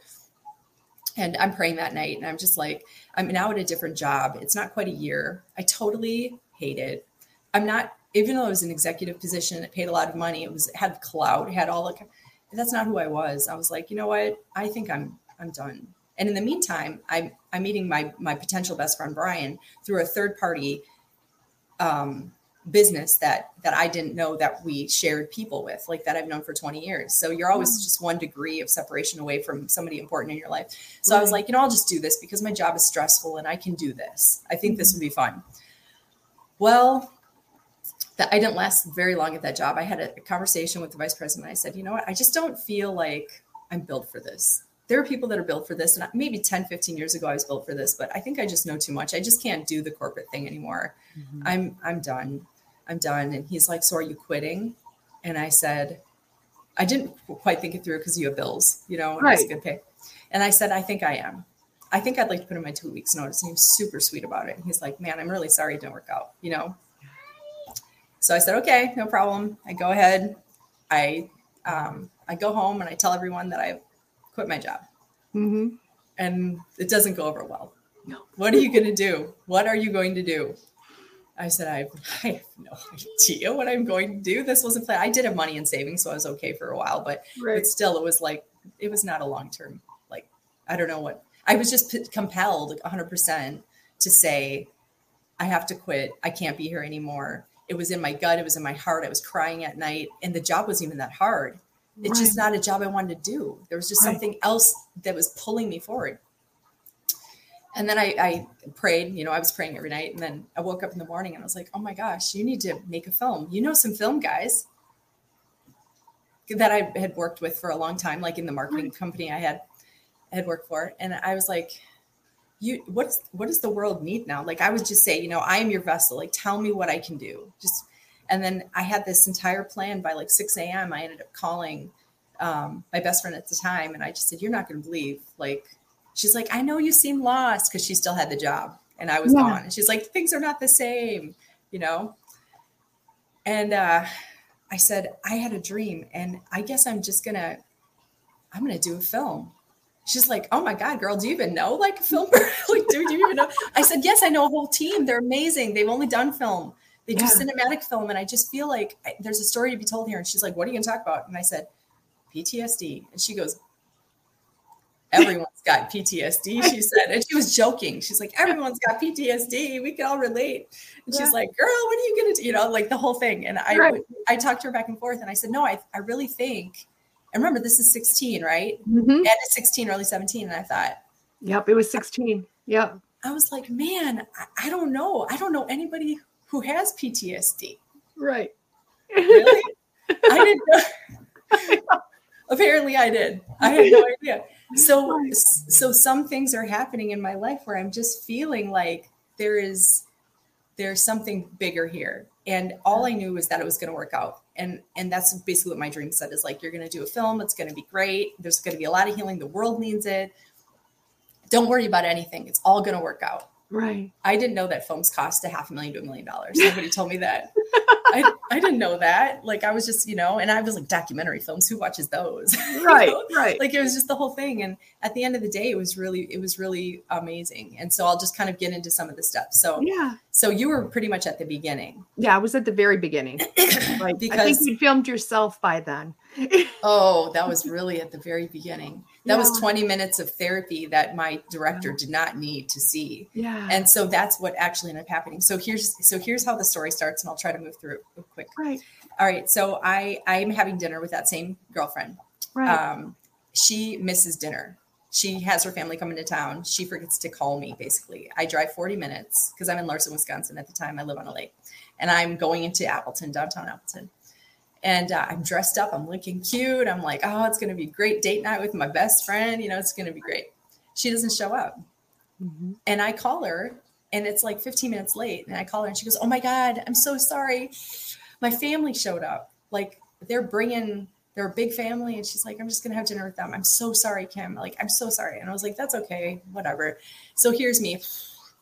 And I'm praying that night and I'm just like, I'm now at a different job. It's not quite a year. I totally hate it. I'm not, even though it was an executive position, it paid a lot of money. It was had clout, it had all the that's not who I was. I was like, you know what? I think I'm I'm done. And in the meantime, I'm, I'm meeting my, my potential best friend, Brian, through a third party um, business that, that I didn't know that we shared people with, like that I've known for 20 years. So you're always mm. just one degree of separation away from somebody important in your life. So right. I was like, you know, I'll just do this because my job is stressful and I can do this. I think mm-hmm. this would be fun. Well, that I didn't last very long at that job. I had a conversation with the vice president. I said, you know what? I just don't feel like I'm built for this there are people that are built for this and maybe 10 15 years ago i was built for this but i think i just know too much. I just can't do the corporate thing anymore. Mm-hmm. i'm i'm done. I'm done. And he's like so are you quitting? And i said i didn't quite think it through because you have bills you know and right. it's good pay. And i said i think i am. I think i'd like to put in my two weeks notice. And he was super sweet about it. And he's like man i'm really sorry it didn't work out you know? So i said okay no problem. I go ahead. I um, i go home and i tell everyone that i quit my job. Mm-hmm. And it doesn't go over well. No. What are you going to do? What are you going to do? I said, I, I have no idea what I'm going to do. This wasn't planned. I did have money in savings, so I was okay for a while, but, right. but still, it was like, it was not a long term. Like, I don't know what, I was just p- compelled 100% to say, I have to quit. I can't be here anymore. It was in my gut. It was in my heart. I was crying at night, and the job wasn't even that hard. It's right. just not a job I wanted to do. There was just right. something else that was pulling me forward. And then I, I prayed, you know, I was praying every night. And then I woke up in the morning and I was like, oh my gosh, you need to make a film. You know, some film guys that I had worked with for a long time, like in the marketing right. company I had, I had worked for. And I was like, you, what's, what does the world need now? Like, I would just say, you know, I am your vessel. Like, tell me what I can do. Just and then I had this entire plan by like 6 a.m. I ended up calling um, my best friend at the time and I just said, You're not going to believe. Like, she's like, I know you seem lost because she still had the job and I was yeah. gone. And she's like, Things are not the same, you know? And uh, I said, I had a dream and I guess I'm just going to, I'm going to do a film. She's like, oh my God, girl, do you even know like a film? like, do, do you even know? I said, yes, I know a whole team. They're amazing. They've only done film. They do yeah. cinematic film, and I just feel like I, there's a story to be told here. And she's like, "What are you going to talk about?" And I said, "PTSD." And she goes, "Everyone's got PTSD," she said, and she was joking. She's like, "Everyone's got PTSD. We can all relate." And she's like, "Girl, what are you going to do?" You know, like the whole thing. And I, right. I talked to her back and forth, and I said, "No, I, I really think." And remember, this is 16, right? Mm-hmm. And it's 16, early 17. And I thought, Yep, it was 16. Yep. I was like, man, I, I don't know. I don't know anybody who has PTSD. Right. Really? I didn't know. Apparently I did. I had no idea. So so some things are happening in my life where I'm just feeling like there is there's something bigger here. and all I knew was that it was going to work out. And and that's basically what my dream said is like you're going to do a film, it's going to be great. There's going to be a lot of healing. The world needs it. Don't worry about anything. It's all going to work out. Right. I didn't know that films cost a half a million to a million dollars. Nobody told me that. I, I didn't know that. Like I was just, you know, and I was like documentary films. Who watches those? Right. know? Right. Like it was just the whole thing. And at the end of the day, it was really, it was really amazing. And so I'll just kind of get into some of the steps. So yeah. So you were pretty much at the beginning. Yeah, I was at the very beginning. Right. Because- I think you filmed yourself by then. Oh, that was really at the very beginning. That was 20 minutes of therapy that my director did not need to see. Yeah. And so that's what actually ended up happening. So here's so here's how the story starts, and I'll try to move through it real quick. right. All right. So I I'm having dinner with that same girlfriend. Right. Um, she misses dinner. She has her family coming to town. She forgets to call me. Basically, I drive 40 minutes because I'm in Larsen, Wisconsin at the time. I live on a lake, and I'm going into Appleton, downtown Appleton. And uh, I'm dressed up. I'm looking cute. I'm like, oh, it's going to be great date night with my best friend. You know, it's going to be great. She doesn't show up. Mhm. And I call her, and it's like 15 minutes late. And I call her, and she goes, "Oh my god, I'm so sorry. My family showed up. Like they're bringing, they're a big family." And she's like, "I'm just gonna have dinner with them. I'm so sorry, Kim. Like I'm so sorry." And I was like, "That's okay, whatever." So here's me,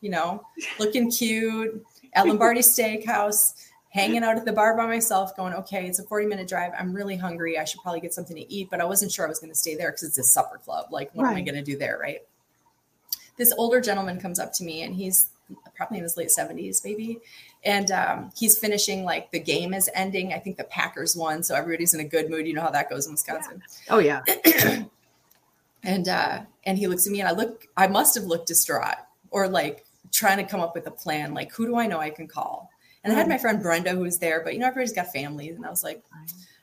you know, looking cute at Lombardi Steakhouse. Hanging out at the bar by myself, going, okay, it's a 40 minute drive. I'm really hungry. I should probably get something to eat, but I wasn't sure I was going to stay there because it's a supper club. Like, what am I going to do there? Right this older gentleman comes up to me and he's probably in his late 70s maybe and um, he's finishing like the game is ending i think the packers won so everybody's in a good mood you know how that goes in wisconsin Oh yeah. and uh, and he looks at me and i look i must have looked distraught or like trying to come up with a plan like who do i know i can call and i had my friend brenda who was there but you know everybody's got families and i was like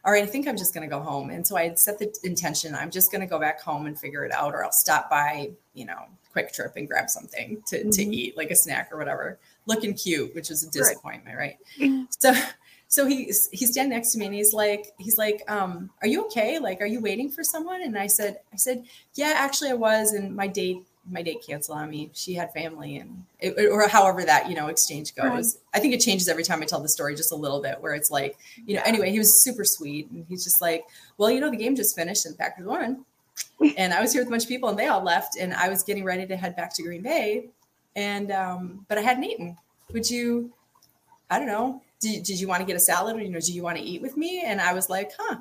all right, I think I'm just going to go home. And so I had set the intention I'm just going to go back home and figure it out, or I'll stop by, you know, Kwik Trip and grab something to, to Mhm. eat, like a snack or whatever. Looking cute, which was a disappointment, right? Mhm. So, so he's he's standing next to me and he's like, he's like, um, "Are you okay? Like, are you waiting for someone?" And I said, I said, "Yeah, actually, I was." And my date, my date canceled on me. She had family, and it, or however that you know exchange goes. Right. I think it changes every time I tell the story, just a little bit, where it's like you know, anyway, he was super sweet. And he's just like, well, you know, the game just finished and the Packers won. and I was here with a bunch of people and they all left. And I was getting ready to head back to Green Bay. And, um, but I hadn't eaten. Would you, I don't know, did, did you want to get a salad or, you know, do you want to eat with me? And I was like, huh,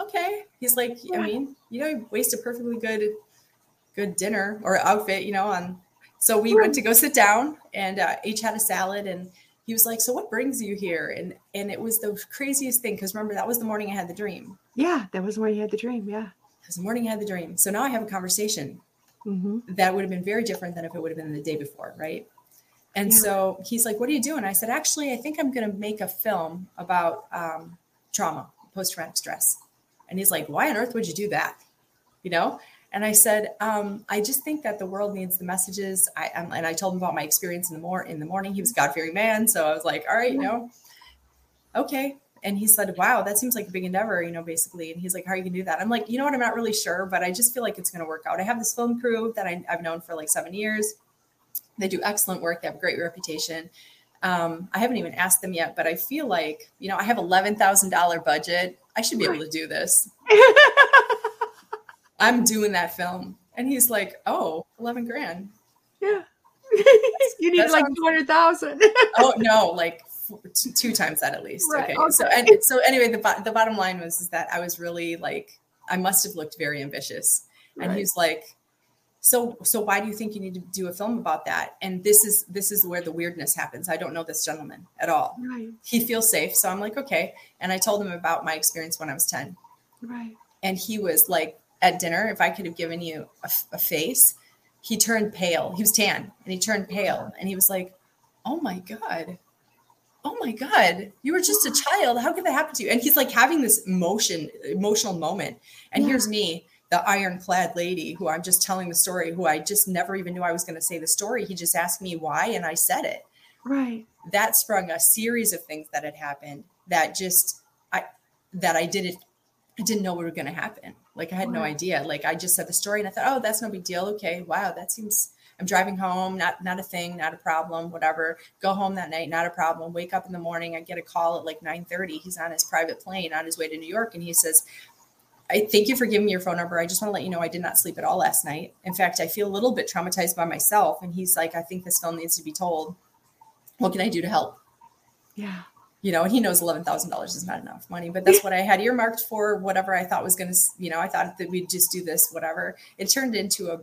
okay. He's like, I mean, you know, you waste a perfectly good, good dinner or outfit, you know, on, so we went to go sit down and uh, each had a salad and he was like, so what brings you here? And, and it was the craziest thing. Cause remember that was the morning I had the dream. Yeah, that was when you had the dream. Yeah. It was the morning I had the dream. So now I have a conversation hmm that would have been very different than if it would have been the day before. Right. And Yeah. so he's like, what are you doing? I said, actually, I think I'm going to make a film about um, trauma, post traumatic stress. And he's like, why on earth would you do that? You know? And I said, um, I just think that the world needs the messages. I um, and I told him about my experience in the mor in the morning. He was a God fearing man, so I was like, all right, you know, okay. And he said, wow, that seems like a big endeavor, you know, basically. And he's like, how are you gonna do that? I'm like, you know what? I'm not really sure, but I just feel like it's gonna work out. I have this film crew that I, I've known for like seven years. They do excellent work. They have a great reputation. Um, I haven't even asked them yet, but I feel like, you know, I have eleven thousand dollar budget. I should be able to do this. I'm doing that film. And he's like, oh, 11 grand. yeah. you need like two hundred thousand. Oh no, like two, times that at least. Right, Okay. So and so anyway, the the bottom line was is that I was really like I must have looked very ambitious. And Right. he's like, so so why do you think you need to do a film about that? And this is this is where the weirdness happens. I don't know this gentleman at all. right. He feels safe, so I'm like, okay. And I told him about my experience when I was 10. Right. and he was like at dinner if i could have given you a face he turned pale. He was tan and he turned pale and he was like oh my god. Oh my god. You were just a child. How could that happen to you? And he's like having this emotion emotional moment. And Yeah. here's me the ironclad lady who i'm just telling the story who i just never even knew i was going to say the story. He just asked me why and i said it. Right. that sprung a series of things that had happened that just I that I didn't I didn't know were going to happen. Like I had no idea. Like I just said the story and I thought, oh, that's no big deal. Okay, wow, that seems. I'm driving home, not not a thing, not a problem, whatever. Go home that night, not a problem. Wake up in the morning, I get a call at like 9:30. He's on his private plane on his way to New York, and he says, I thank you for giving me your phone number. I just want to let you know I did not sleep at all last night. In fact, I feel a little bit traumatized by myself. And he's like, I think this film needs to be told. What can I do to help? Yeah you know, and he knows eleven thousand dollars is not enough money, but that's what I had earmarked for whatever I thought was going to, you know, I thought that we'd just do this, whatever. It turned into a,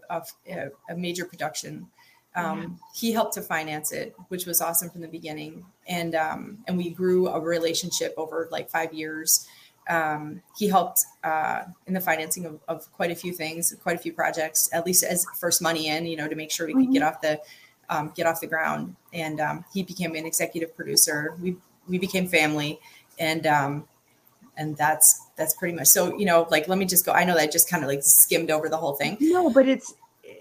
a, a major production. Um. He helped to finance it, which was awesome from the beginning, and um, and we grew a relationship over like five years. Um, he helped uh, in the financing of, of, quite a few things, quite a few projects, at least as first money in, you know, to make sure we could mm-hmm. get off the um, get off the ground. And um, he became an executive producer. We we became family and um and that's that's pretty much so you know like let me just go i know that just kind of like skimmed over the whole thing. No but it's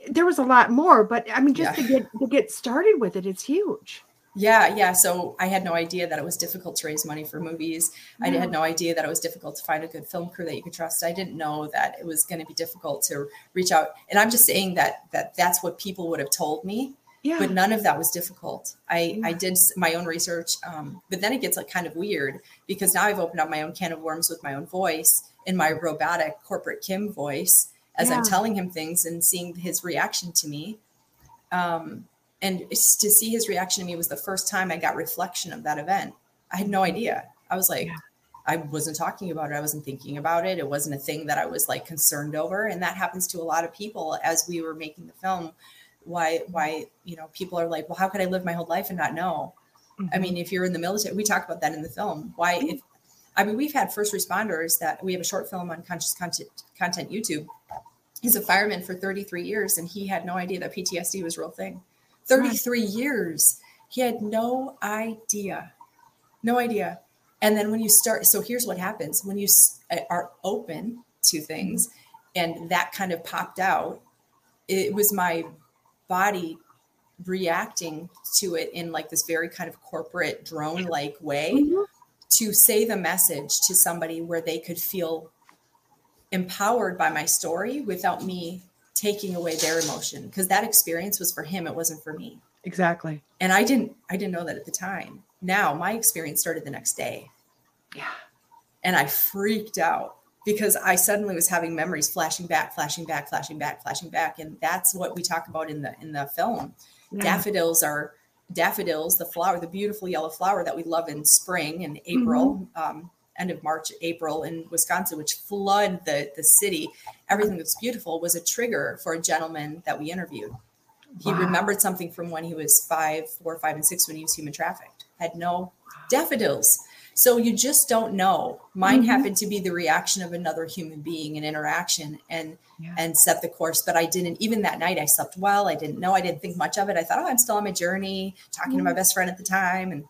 there was a lot more but i mean just yeah. to get to get started with it it's huge. Yeah yeah so i had no idea that it was difficult to raise money for movies. I had no. idea that it was difficult to find a good film crew that you could trust. I didn't know that it was going to be difficult to reach out and i'm just saying that that that's what people would have told me yeah. but none of that was difficult. I, yeah. I did my own research, um, but then it gets like kind of weird because now I've opened up my own can of worms with my own voice in my robotic corporate Kim voice as yeah. I'm telling him things and seeing his reaction to me. Um, and to see his reaction to me was the first time I got reflection of that event. I had no idea. I was like, I wasn't talking about it. I wasn't thinking about it. It wasn't a thing that I was like concerned over. And that happens to a lot of people as we were making the film why why you know people are like well how could i live my whole life and not know? Mm-hmm. i mean if you're in the military we talk about that in the film. Why if i mean we've had first responders that we have a short film on conscious content content youtube. He's a fireman for 33 years and he had no idea that ptsd was a real thing. 33 right. years. He had no idea. No idea. And then when you start so here's what happens. When you are open to things mm-hmm. and that kind of popped out it was my body reacting to it in like this very kind of corporate drone like way mm-hmm. to say the message to somebody where they could feel empowered by my story without me taking away their emotion. Because that experience was for him it wasn't for me. Exactly. And i didn't i didn't know that at the time. Now my experience started the next day. Yeah. And i freaked out because I suddenly was having memories flashing back, flashing back, flashing back, flashing back, and that's what we talk about in the in the film. Yeah. Daffodils are daffodils, the flower, the beautiful yellow flower that we love in spring and April, mm-hmm. um, end of March, April in Wisconsin, which flood the the city. Everything that's beautiful was a trigger for a gentleman that we interviewed. He wow. remembered something from when he was five, four, five, and six when he was human trafficked. Had no daffodils so you just don't know. Mine mm-hmm. happened to be the reaction of another human being and interaction and yeah. and set the course. But I didn't even that night I slept well. I didn't know, I didn't think much of it. I thought, oh, I'm still on my journey, talking mm-hmm. to my best friend at the time. And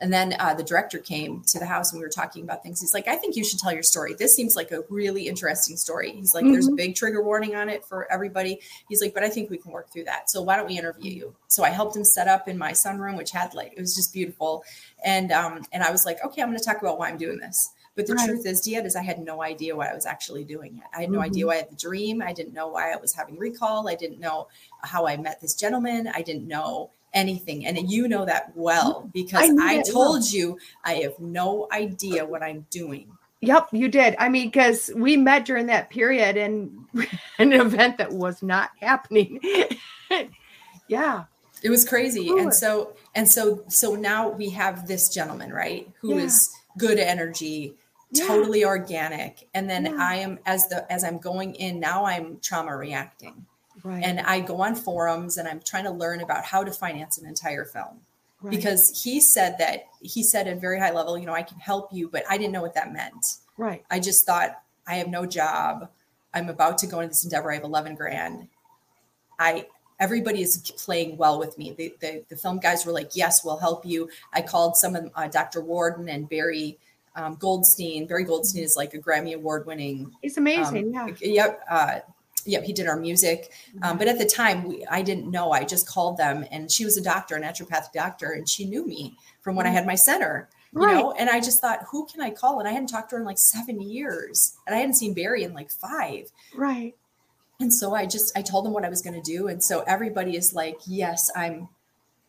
and then uh, the director came to the house and we were talking about things. He's like, I think you should tell your story. This seems like a really interesting story. He's like, mm-hmm. there's a mm-hmm. big trigger warning on it for everybody. He's like, but I think we can work through that. So why don't we interview you? So I helped him set up in my sunroom, which had like, it was just beautiful. And, um, and I was like, okay, I'm going to talk about why I'm doing this. But the right. truth is, Diet is I had no idea what I was actually doing yet. I had no mm-hmm. idea why I had the dream. I didn't know why I was having recall. I didn't know how I met this gentleman. I didn't know anything. And you know that well because I, I told well. you I have no idea what I'm doing. Yep, you did. I mean, because we met during that period and an event that was not happening. yeah. It was crazy. And so, and so, so now we have this gentleman, right? who yeah. is good energy, yeah. totally organic. And then yeah. I am, as the, as I'm going in now, I'm trauma reacting. Right. And I go on forums and I'm trying to learn about how to finance an entire film. Right. Because he said that he said at a very high level, you know, I can help you, but I didn't know what that meant. Right. I just thought I have no job. I'm about to go into this endeavor. I have 11 grand. I everybody is playing well with me. The, the, the film guys were like, yes, we'll help you. I called some of uh, Dr. Warden and Barry um, Goldstein. Barry Goldstein is like a Grammy award winning. He's amazing. Um, yeah. Yep. Uh, yep, he did our music. Um, mm-hmm. but at the time, we, I didn't know. I just called them, and she was a doctor, a naturopathic doctor, and she knew me from when I mm-hmm. had my center. you right. know and i just thought who can i call and i hadn't talked to her in like seven years and i hadn't seen barry in like five right and so i just i told them what i was going to do and so everybody is like yes i'm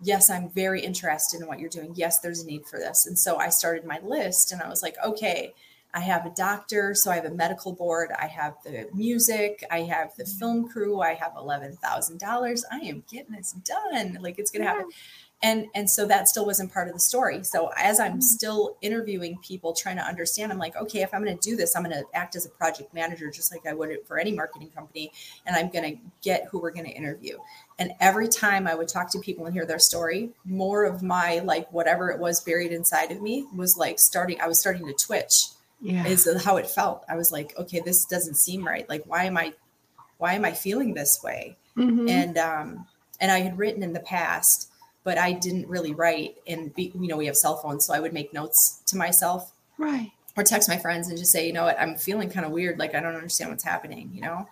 yes i'm very interested in what you're doing yes there's a need for this and so i started my list and i was like okay I have a doctor, so I have a medical board. I have the music. I have the film crew. I have eleven thousand dollars. I am getting this done. Like it's gonna happen and and so that still wasn't part of the story so as i'm mm. still interviewing people trying to understand i'm like okay if i'm going to do this i'm going to act as a project manager just like i would for any marketing company and i'm going to get who we're going to interview and every time i would talk to people and hear their story more of my like whatever it was buried inside of me was like starting i was starting to twitch yeah. is how it felt i was like okay this doesn't seem right like why am i why am i feeling this way mm-hmm. and um and i had written in the past but I didn't really write. And be, you know, we have cell phones, so I would make notes to myself, right, or text my friends and just say, you know what, I'm feeling kind of weird. Like I don't understand what's happening. You know.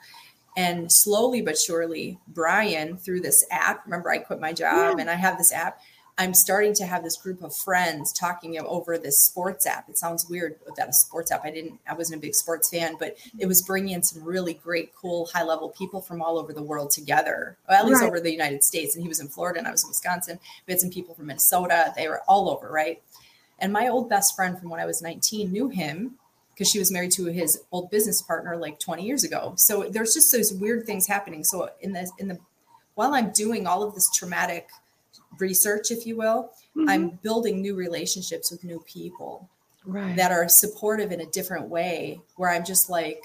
And slowly but surely, Brian, through this app, remember I quit my job yeah. and I have this app. I'm starting to have this group of friends talking over this sports app. It sounds weird without a sports app. I didn't, I wasn't a big sports fan, but it was bringing in some really great, cool, high level people from all over the world together, well, at least right. over the United States. And he was in Florida and I was in Wisconsin. We had some people from Minnesota. They were all over, right? And my old best friend from when I was 19 knew him because she was married to his old business partner like 20 years ago. So there's just those weird things happening. So in the in the while I'm doing all of this traumatic research, if you will, mm-hmm. I'm building new relationships with new people right. that are supportive in a different way where I'm just like,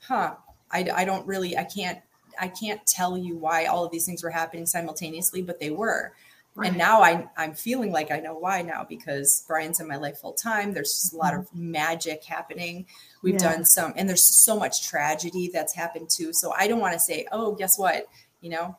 huh, I, I don't really, I can't, I can't tell you why all of these things were happening simultaneously, but they were. Right. And now I, I'm feeling like I know why now because Brian's in my life full time. There's just a lot of mm-hmm. magic happening. We've yeah. done some, and there's so much tragedy that's happened too. So I don't want to say, oh, guess what? You know,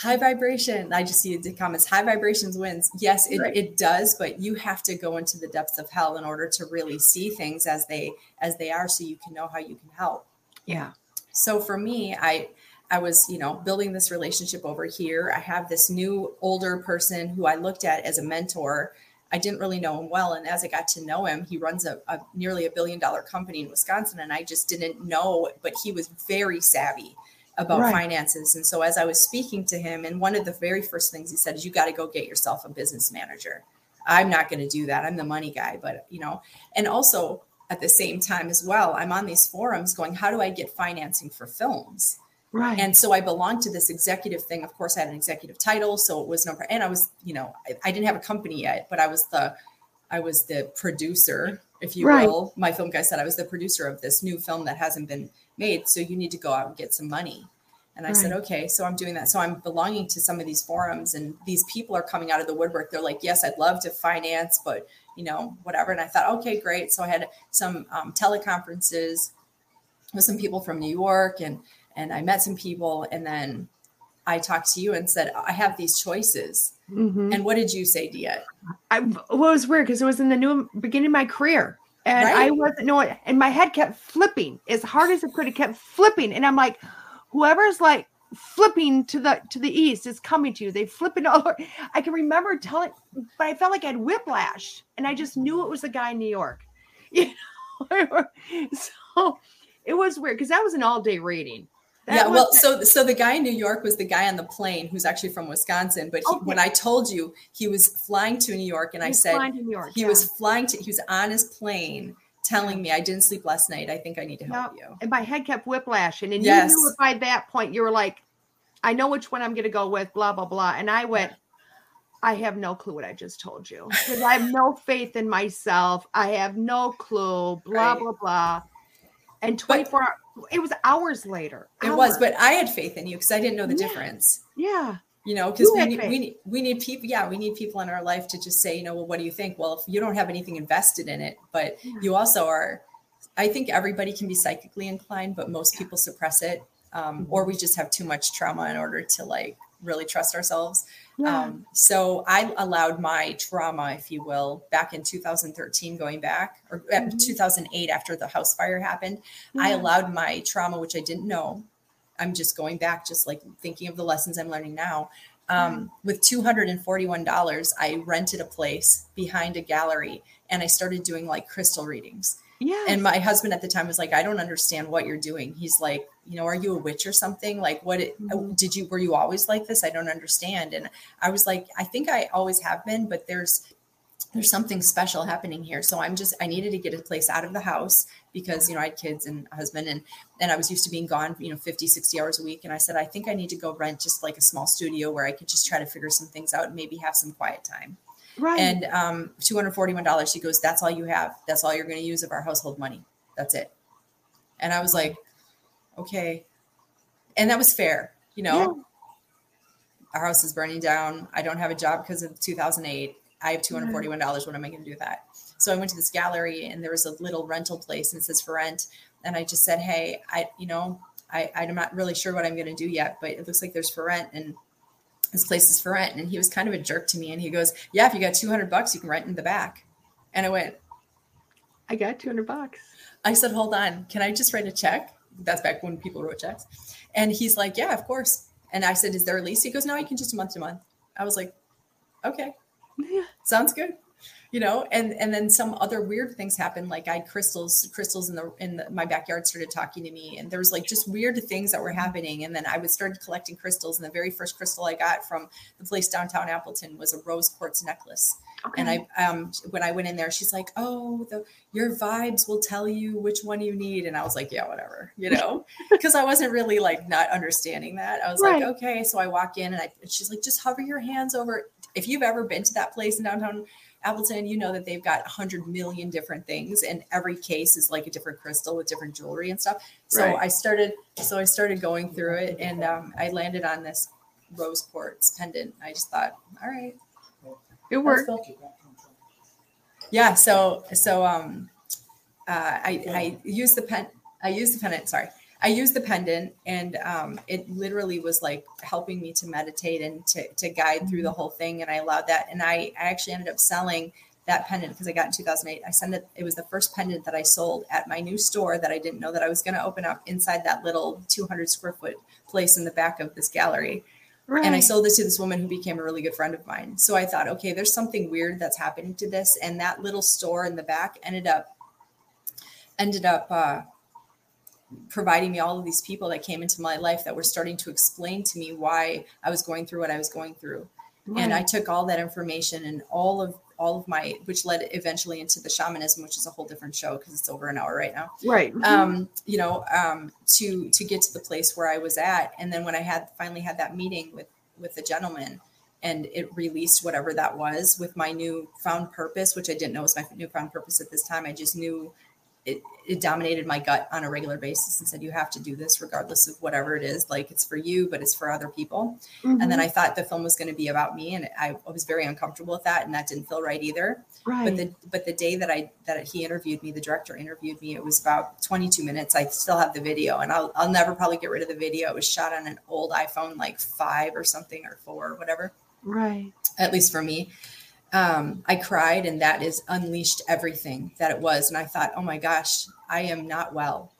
high vibration. I just see the comments, high vibrations wins. Yes, it, right. it does, but you have to go into the depths of hell in order to really see things as they as they are so you can know how you can help. Yeah. So for me, I I was, you know, building this relationship over here. I have this new older person who I looked at as a mentor. I didn't really know him well. And as I got to know him, he runs a, a nearly a billion dollar company in Wisconsin. And I just didn't know, but he was very savvy about right. finances. And so as I was speaking to him, and one of the very first things he said is, you got to go get yourself a business manager. I'm not going to do that. I'm the money guy, but you know, and also at the same time as well, I'm on these forums going, how do I get financing for films? Right. And so I belonged to this executive thing. Of course, I had an executive title, so it was number. and I was, you know, I, I didn't have a company yet, but I was the, I was the producer, if you right. will. My film guy said I was the producer of this new film that hasn't been made. So you need to go out and get some money. And I right. said, okay, so I'm doing that. So I'm belonging to some of these forums and these people are coming out of the woodwork. They're like, yes, I'd love to finance, but you know, whatever. And I thought, okay, great. So I had some um, teleconferences with some people from New York and, and I met some people and then I talked to you and said, I have these choices. Mm-hmm. And what did you say, Dia? I, well, it was weird because it was in the new beginning of my career and right. I wasn't knowing, and my head kept flipping as hard as it could. It kept flipping, and I'm like, whoever's like flipping to the to the east is coming to you. They flipping all over. I can remember telling, but I felt like I had whiplash, and I just knew it was the guy in New York. You know, so it was weird because that was an all day reading. That yeah, well, so so the guy in New York was the guy on the plane who's actually from Wisconsin. But he, okay. when I told you he was flying to New York, and I said York, he yeah. was flying to, he was on his plane telling me I didn't sleep last night. I think I need to help you. And my head kept whiplashing, and yes. you knew by that point you were like, I know which one I'm going to go with. Blah blah blah. And I went. I have no clue what I just told you because I have no faith in myself. I have no clue. Blah right. blah blah. And 24 hours it was hours later. It was, but I had faith in you because I didn't know the yeah. difference. Yeah. You know, because we need, we need we need people. Yeah, we need people in our life to just say, you know, well, what do you think? Well, if you don't have anything invested in it, but yeah. you also are. I think everybody can be psychically inclined, but most people suppress it, um, mm-hmm. or we just have too much trauma in order to like really trust ourselves. Yeah. Um, so I allowed my trauma, if you will, back in 2013, going back, or uh, mm-hmm. 2008 after the house fire happened. Yeah. I allowed my trauma, which I didn't know. I'm just going back, just like thinking of the lessons I'm learning now. Um, with $241, I rented a place behind a gallery and I started doing like crystal readings. Yeah. And my husband at the time was like, I don't understand what you're doing. He's like, you know, are you a witch or something? Like, what it, mm-hmm. did you, were you always like this? I don't understand. And I was like, I think I always have been, but there's, there's something special happening here. So I'm just, I needed to get a place out of the house because, you know, I had kids and a husband and, and I was used to being gone, you know, 50, 60 hours a week. And I said, I think I need to go rent just like a small studio where I could just try to figure some things out and maybe have some quiet time. Right. And um, $241, she goes, that's all you have. That's all you're going to use of our household money. That's it. And I was like, okay. And that was fair, you know. Yeah. Our house is burning down. I don't have a job because of 2008. I have $241. What am I going to do with that? So I went to this gallery and there was a little rental place and it says for rent. And I just said, Hey, I, you know, I, I'm not really sure what I'm going to do yet, but it looks like there's for rent. And this place is for rent. And he was kind of a jerk to me. And he goes, Yeah, if you got 200 bucks, you can rent in the back. And I went, I got 200 bucks. I said, Hold on. Can I just write a check? That's back when people wrote checks. And he's like, Yeah, of course. And I said, Is there a lease? He goes, No, you can just month to month. I was like, Okay. Yeah. Sounds good you know and and then some other weird things happened like i had crystals crystals in the in the, my backyard started talking to me and there was like just weird things that were happening and then i would start collecting crystals and the very first crystal i got from the place downtown appleton was a rose quartz necklace okay. and i um when i went in there she's like oh the your vibes will tell you which one you need and i was like yeah whatever you know because i wasn't really like not understanding that i was right. like okay so i walk in and i she's like just hover your hands over if you've ever been to that place in downtown Appleton, you know that they've got 100 million different things, and every case is like a different crystal with different jewelry and stuff. So right. I started, so I started going through it, and um, I landed on this rose quartz pendant. I just thought, all right, it worked. Yeah. So so um, uh, I I used the pen. I used the pendant. Sorry. I used the pendant and um, it literally was like helping me to meditate and to, to guide through the mm-hmm. whole thing. And I allowed that. And I, I actually ended up selling that pendant because I got in 2008. I sent it. It was the first pendant that I sold at my new store that I didn't know that I was going to open up inside that little 200 square foot place in the back of this gallery. Right. And I sold this to this woman who became a really good friend of mine. So I thought, okay, there's something weird that's happening to this. And that little store in the back ended up ended up uh, providing me all of these people that came into my life that were starting to explain to me why I was going through what I was going through. Right. And I took all that information and all of all of my which led eventually into the shamanism which is a whole different show because it's over an hour right now. Right. Um you know um to to get to the place where i was at. And then when i had finally had that meeting with with the gentleman and it released whatever that was with my new found purpose which i didn't know was my new found purpose at this time. I just knew it, it dominated my gut on a regular basis and said you have to do this regardless of whatever it is. Like it's for you but it's for other people. Mm-hmm. and then i thought the film was going to be about me and I, I, was very uncomfortable with that and that didn't feel right either. Right. but the but the day that i that he interviewed me the director interviewed me it was about 22 minutes. I still have the video and i'll, I'll never probably get rid of the video. It was shot on an old iphone like five or something or four or whatever. Right. At least for me um, I cried, and that is unleashed everything that it was. And I thought, oh my gosh, I am not well.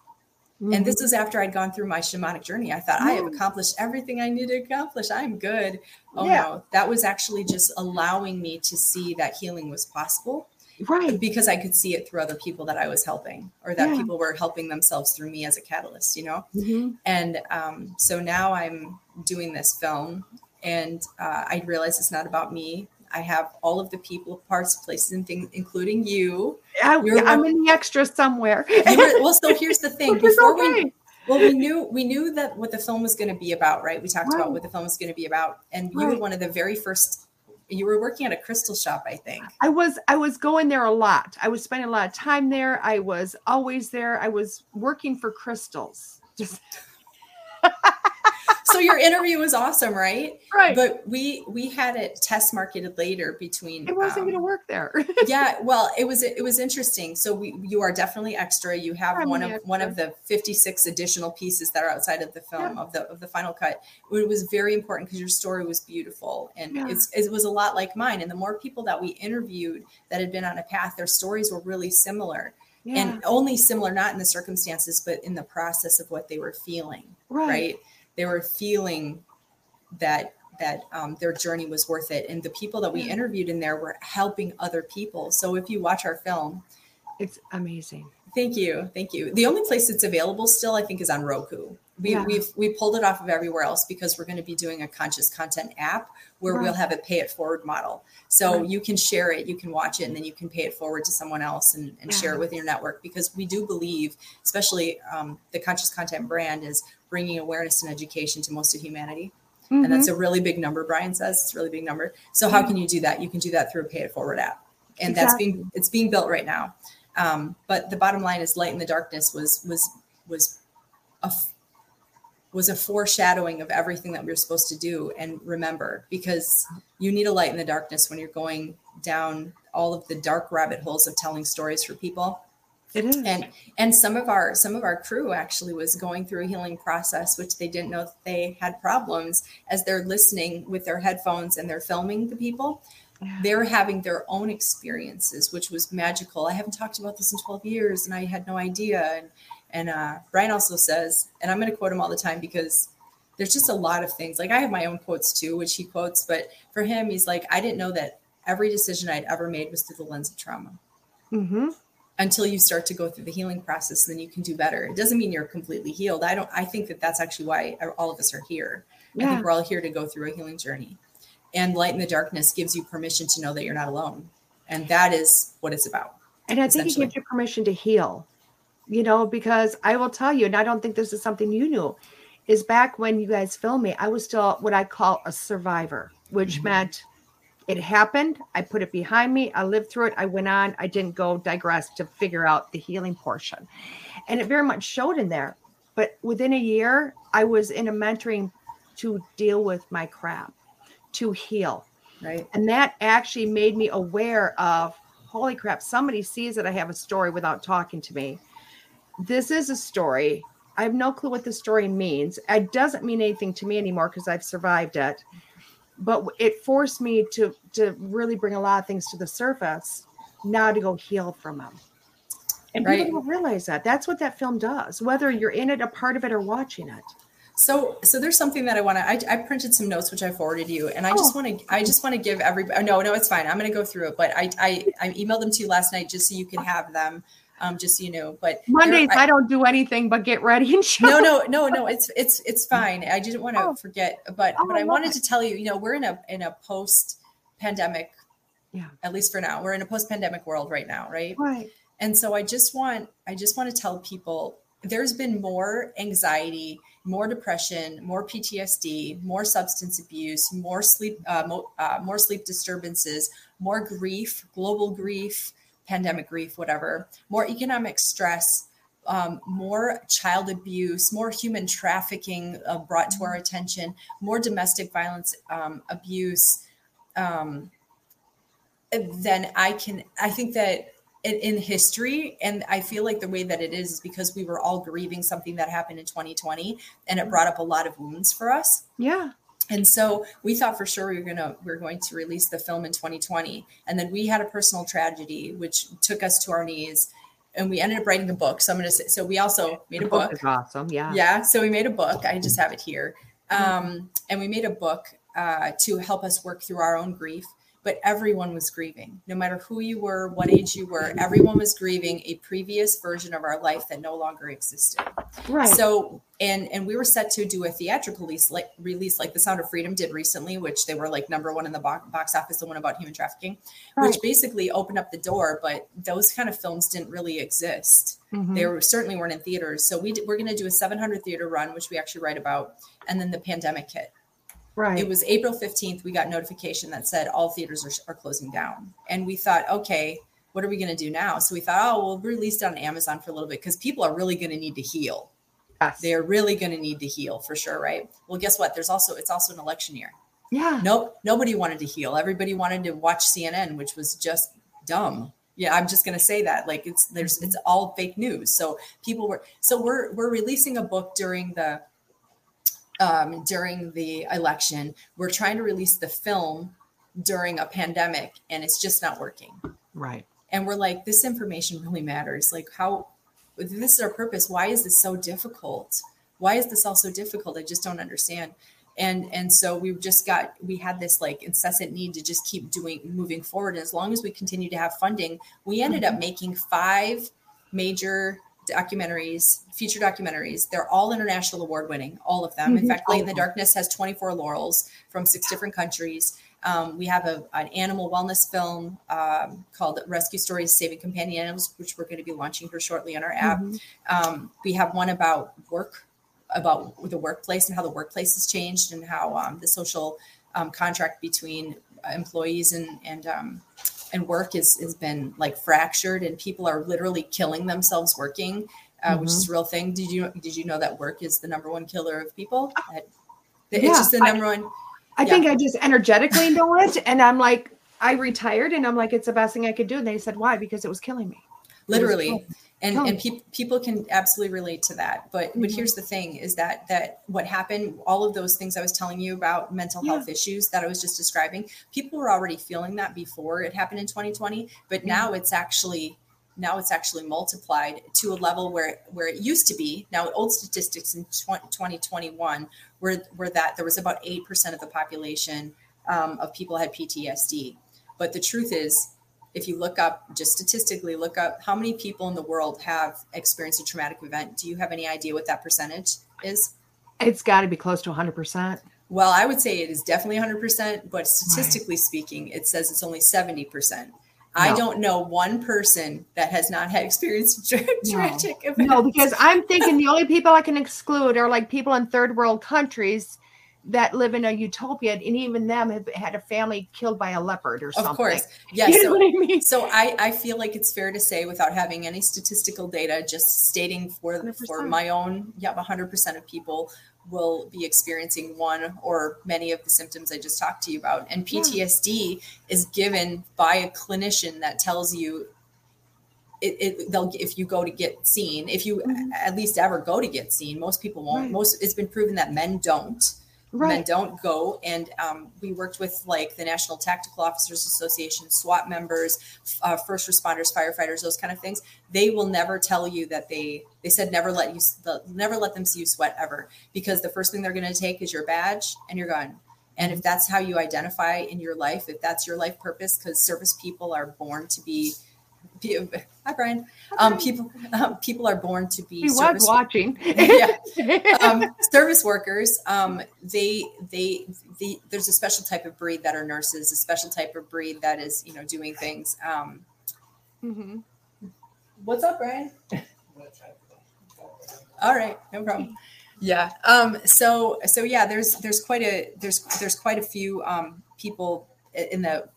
Mm-hmm. And this mm-hmm. was after I'd gone through my shamanic journey. I thought, mm-hmm. I have accomplished everything I need to accomplish. I'm good. Oh yeah. no, that was actually just allowing me to see that healing was possible. Right. Because I could see it through other people that I was helping, or that yeah. people were helping themselves through me as a catalyst, you know? Mm-hmm. And um, so now I'm doing this film, and uh, I realize it's not about me I have all of the people, parts, places, and things, including you. Yeah, I, am in the extra somewhere. were, well, so here's the thing. Before okay. we well, we knew we knew that what the film was going to be about, right? We talked right. about what the film was going to be about, and you were one of the very first. You were working at a crystal shop, I think. I was. I was going there a lot. I was spending a lot of time there. I was always there. I was working for crystals. Just so your interview was awesome, right? Right. But we we had it test marketed later between. It wasn't um, going to work there. yeah, well, it was it was interesting. So we you are definitely extra. You have I'm one of extra. one of the fifty six additional pieces that are outside of the film yeah. of the of the final cut. It was very important because your story was beautiful and yeah. it was a lot like mine. And the more people that we interviewed that had been on a path, their stories were really similar. Yeah. and only similar not in the circumstances but in the process of what they were feeling right, right? They were feeling that that um, their journey was worth it and the people that we interviewed in there were helping other people so if you watch our film it's amazing thank you thank you the only place it's available still i think is on roku we, yeah. we've we pulled it off of everywhere else because we're going to be doing a conscious content app where right. we'll have a pay it forward model so right. you can share it you can watch it and then you can pay it forward to someone else and, and yeah. share it with your network because we do believe especially um, the conscious content brand is bringing awareness and education to most of humanity. Mm-hmm. and that's a really big number brian says. It's a really big number. So how can you do that? You can do that through a pay it forward app. And exactly. that's being it's being built right now. Um, but the bottom line is light in the darkness was was was a was a foreshadowing of everything that we are supposed to do and remember because you need a light in the darkness when you're going down all of the dark rabbit holes of telling stories for people it is and and some of our some of our crew actually was going through a healing process which they didn't know that they had problems as they're listening with their headphones and they're filming the people yeah. they're having their own experiences which was magical i haven't talked about this in 12 years and i had no idea and and uh, Brian also says, and I'm going to quote him all the time because there's just a lot of things. Like I have my own quotes too, which he quotes, but for him, he's like, I didn't know that every decision I'd ever made was through the lens of trauma. Mm-hmm. Until you start to go through the healing process, then you can do better. It doesn't mean you're completely healed. I don't. I think that that's actually why all of us are here. Yeah. I think we're all here to go through a healing journey, and light in the darkness gives you permission to know that you're not alone, and that is what it's about. And I think it gives you permission to heal you know, because I will tell you, and I don't think this is something you knew, is back when you guys filmed me, I was still what I call a survivor, which mm-hmm. meant it happened. I put it behind me. I lived through it. I went on. I didn't go digress to figure out the healing portion. And it very much showed in there. But within a year, I was in a mentoring to deal with my crap, to heal. Right. And that actually made me aware of holy crap, somebody sees that I have a story without talking to me this is a story. I have no clue what the story means. It doesn't mean anything to me anymore because I've survived it. But it forced me to to really bring a lot of things to the surface now to go heal from them. And right. people don't realize that. That's what that film does, whether you're in it, a part of it, or watching it. So, so there's something that I want to. I, I, printed some notes which I forwarded you, and I oh. just want to. I just want to give everybody. Oh, no, no, it's fine. I'm going to go through it, but I, I, I emailed them to you last night just so you can oh. have them um, just so you know. But Mondays I, I, don't do anything but get ready and show. No, no, no, no. It's it's it's fine. I didn't want to oh. forget, but oh, but I, I wanted it. to tell you. You know, we're in a in a post pandemic. Yeah. At least for now, we're in a post pandemic world right now, right? Right. And so I just want I just want to tell people there's been more anxiety, more depression, more PTSD, more substance abuse, more sleep, uh, mo- uh, more sleep disturbances, more grief, global grief, pandemic grief, whatever, more economic stress, um, more child abuse, more human trafficking uh, brought to our mm-hmm. attention, more domestic violence um, abuse. Um, then I can, I think that in, in, history, and I feel like the way that it is is because we were all grieving something that happened in 2020 and it brought up a lot of wounds for us. Yeah. And so we thought for sure we were gonna we are going to release the film in 2020, and then we had a personal tragedy which took us to our knees, and we ended up writing a book. So I'm gonna say so we also made a book. book. awesome, yeah, yeah. So we made a book. I just have it here, um, and we made a book uh, to help us work through our own grief but everyone was grieving. No matter who you were, what age you were, everyone was grieving a previous version of our life that no longer existed. Right. So, and and we were set to do a theatrical release, like release, like The Sound of Freedom did recently, which they were like number one in the box, box office, the one about human trafficking, right. which basically opened up the door. But those kind of films didn't really exist. Mm-hmm. They were, certainly weren't in theaters. So we we're going to do a 700 theater run, which we actually write about, and then the pandemic hit. Right. It was April 15th. We got notification that said all theaters are, are closing down. And we thought, okay, what are we going to do now? So we thought, oh, we'll release it on Amazon for a little bit because people are really going to need to heal. Yes. They're really going to need to heal for sure, right? Well, guess what? There's also it's also an election year. Yeah. Nope. Nobody wanted to heal. Everybody wanted to watch CNN, which was just dumb. Yeah, I'm just going to say that. Like it's there's it's all fake news. So people were so we're we're releasing a book during the um, during the election. We're trying to release the film during a pandemic, and it's just not working. Right. And we're like, this information really matters. Like, how this is our purpose. Why is this so difficult? Why is this all so difficult? I just don't understand. and and so we just got we had this like incessant need to just keep doing moving forward and as long as we continue to have funding we ended up mm-hmm. making five major documentaries feature documentaries they're all international award winning all of them in mm-hmm. fact light in the darkness has 24 laurels from six different countries um, we have a, an animal wellness film um, called Rescue Stories Saving Companion Animals, which we're going to be launching here shortly on our app. Mm-hmm. Um, we have one about work about the workplace and how the workplace has changed and how um, the social um, contract between employees and and um, and work is has been like fractured and people are literally killing themselves working, uh, mm-hmm. which is mm-hmm. a real thing. Did you did you know that work is the number one killer of people? It's yeah, just the number I, one. I yeah. think I just energetically know it, and I'm like, I retired, and I'm like, it's the best thing I could do. And they said, why? Because it was killing me. Literally and and pe- people can absolutely relate to that but mm-hmm. but here's the thing is that that what happened all of those things i was telling you about mental yeah. health issues that i was just describing people were already feeling that before it happened in 2020 but mm-hmm. now it's actually now it's actually multiplied to a level where where it used to be now old statistics in 2021 were, were that there was about 8% of the population um, of people had ptsd but the truth is if you look up just statistically look up how many people in the world have experienced a traumatic event? Do you have any idea what that percentage is? It's got to be close to 100% well i would say it is definitely 100% but statistically right. speaking it says it's only 70% no. I don't know one person that has not had experienced tra- no. tragic events. No, because I'm thinking the only people I can exclude are like people in third world countries that live in a utopia and even them have had a family killed by a leopard or something. Of course. Yes. You know so, I mean? so I, I feel like it's fair to say without having any statistical data, just stating for 100%. for my own, yeah, 100% of people will be experiencing one or many of the symptoms I just talked to you about. And PTSD yeah. is given by a clinician that tells you it, it, they'll if you go to get seen if you mm-hmm. at least ever go to get seen most people won't right. most it's been proven that men don't right. men don't go. And um, we worked with like the National Tactical Officers Association, SWAT members, uh, first responders, firefighters, those kind of things. They will never tell you that they they said never let you never let them see you sweat ever because the first thing they're going to take is your badge and your gun. And if that's how you identify in your life, if that's your life purpose, because service people are born to be Hi, Brian. Um, people um, people are born to be. He was watching. yeah, um, service workers. Um, they, they they there's a special type of breed that are nurses. A special type of breed that is you know doing things. Um, mm-hmm. What's up, Brian? All right, no problem. Yeah. Um, so so yeah, there's there's quite a there's there's quite a few um, people in the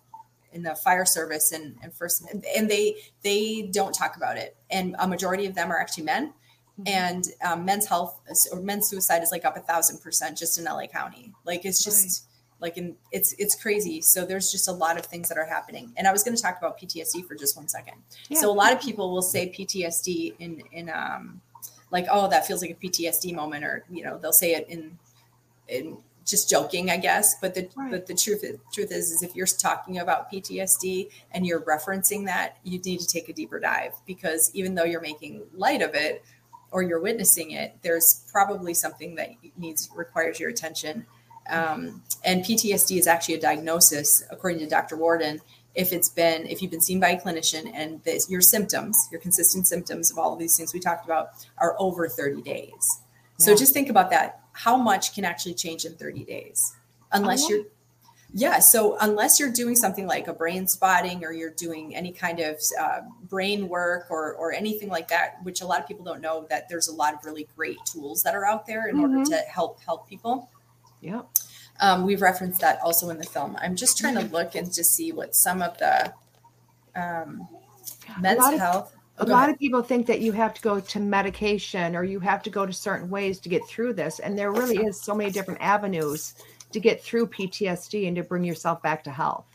in the fire service and, and first and they they don't talk about it and a majority of them are actually men mm-hmm. and um, men's health or men's suicide is like up a thousand percent just in la county like it's just right. like in it's it's crazy so there's just a lot of things that are happening and i was going to talk about ptsd for just one second yeah. so a lot of people will say ptsd in in um like oh that feels like a ptsd moment or you know they'll say it in in just joking, I guess. But the right. but the truth is, truth is is if you're talking about PTSD and you're referencing that, you need to take a deeper dive because even though you're making light of it or you're witnessing it, there's probably something that needs requires your attention. Um, and PTSD is actually a diagnosis, according to Dr. Warden. If it's been, if you've been seen by a clinician and this, your symptoms, your consistent symptoms of all of these things we talked about are over 30 days. Yeah. So just think about that how much can actually change in 30 days? Unless you're yeah so unless you're doing something like a brain spotting or you're doing any kind of uh, brain work or or anything like that which a lot of people don't know that there's a lot of really great tools that are out there in mm-hmm. order to help help people. Yeah um, we've referenced that also in the film. I'm just trying to look and to see what some of the um, men's health a lot of people think that you have to go to medication or you have to go to certain ways to get through this and there really is so many different avenues to get through ptsd and to bring yourself back to health.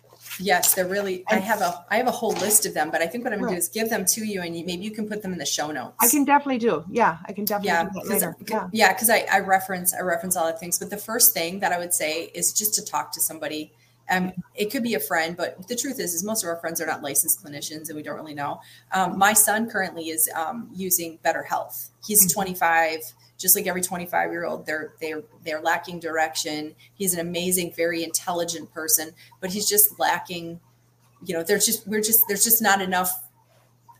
Yes they're really i have a i have a whole list of them but i think what i'm going to do is give them to you and you, maybe you can put them in the show notes. I can definitely do. Yeah i can definitely yeah, later. yeah. because I, I reference i reference all the things but the first thing that i would say is just to talk to somebody um, it could be a friend, but the truth is, is most of our friends are not licensed clinicians, and we don't really know. Um, my son currently is um, using BetterHelp. He's mm-hmm. 25. just like every 25 year old they're they're they're lacking direction he's an amazing very intelligent person but he's just lacking you know there's just we're just there's just not enough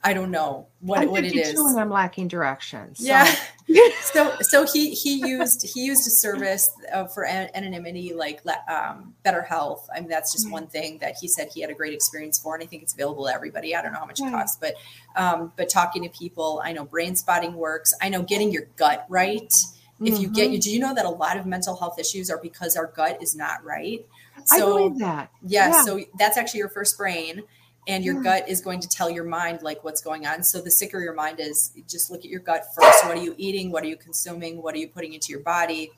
I don't know what, I'm what it is. And I'm lacking direction. So. Yeah. so so he he used he used a service uh, for anonymity like um, BetterHelp. I mean that's just one thing that he said he had a great experience for, and I think it's available to everybody. I don't know how much it costs, but um, but talking to people, I know brain spotting works. I know getting your gut right. If you get mm-hmm. you, do you know that a lot of mental health issues are because our gut is not right? So, I believe that. Yeah, yeah. So that's actually your first brain and your gut is going to tell your mind like what's going on. So the sicker your mind is just look at your gut first. What are you eating? What are you consuming? What are you putting into your body?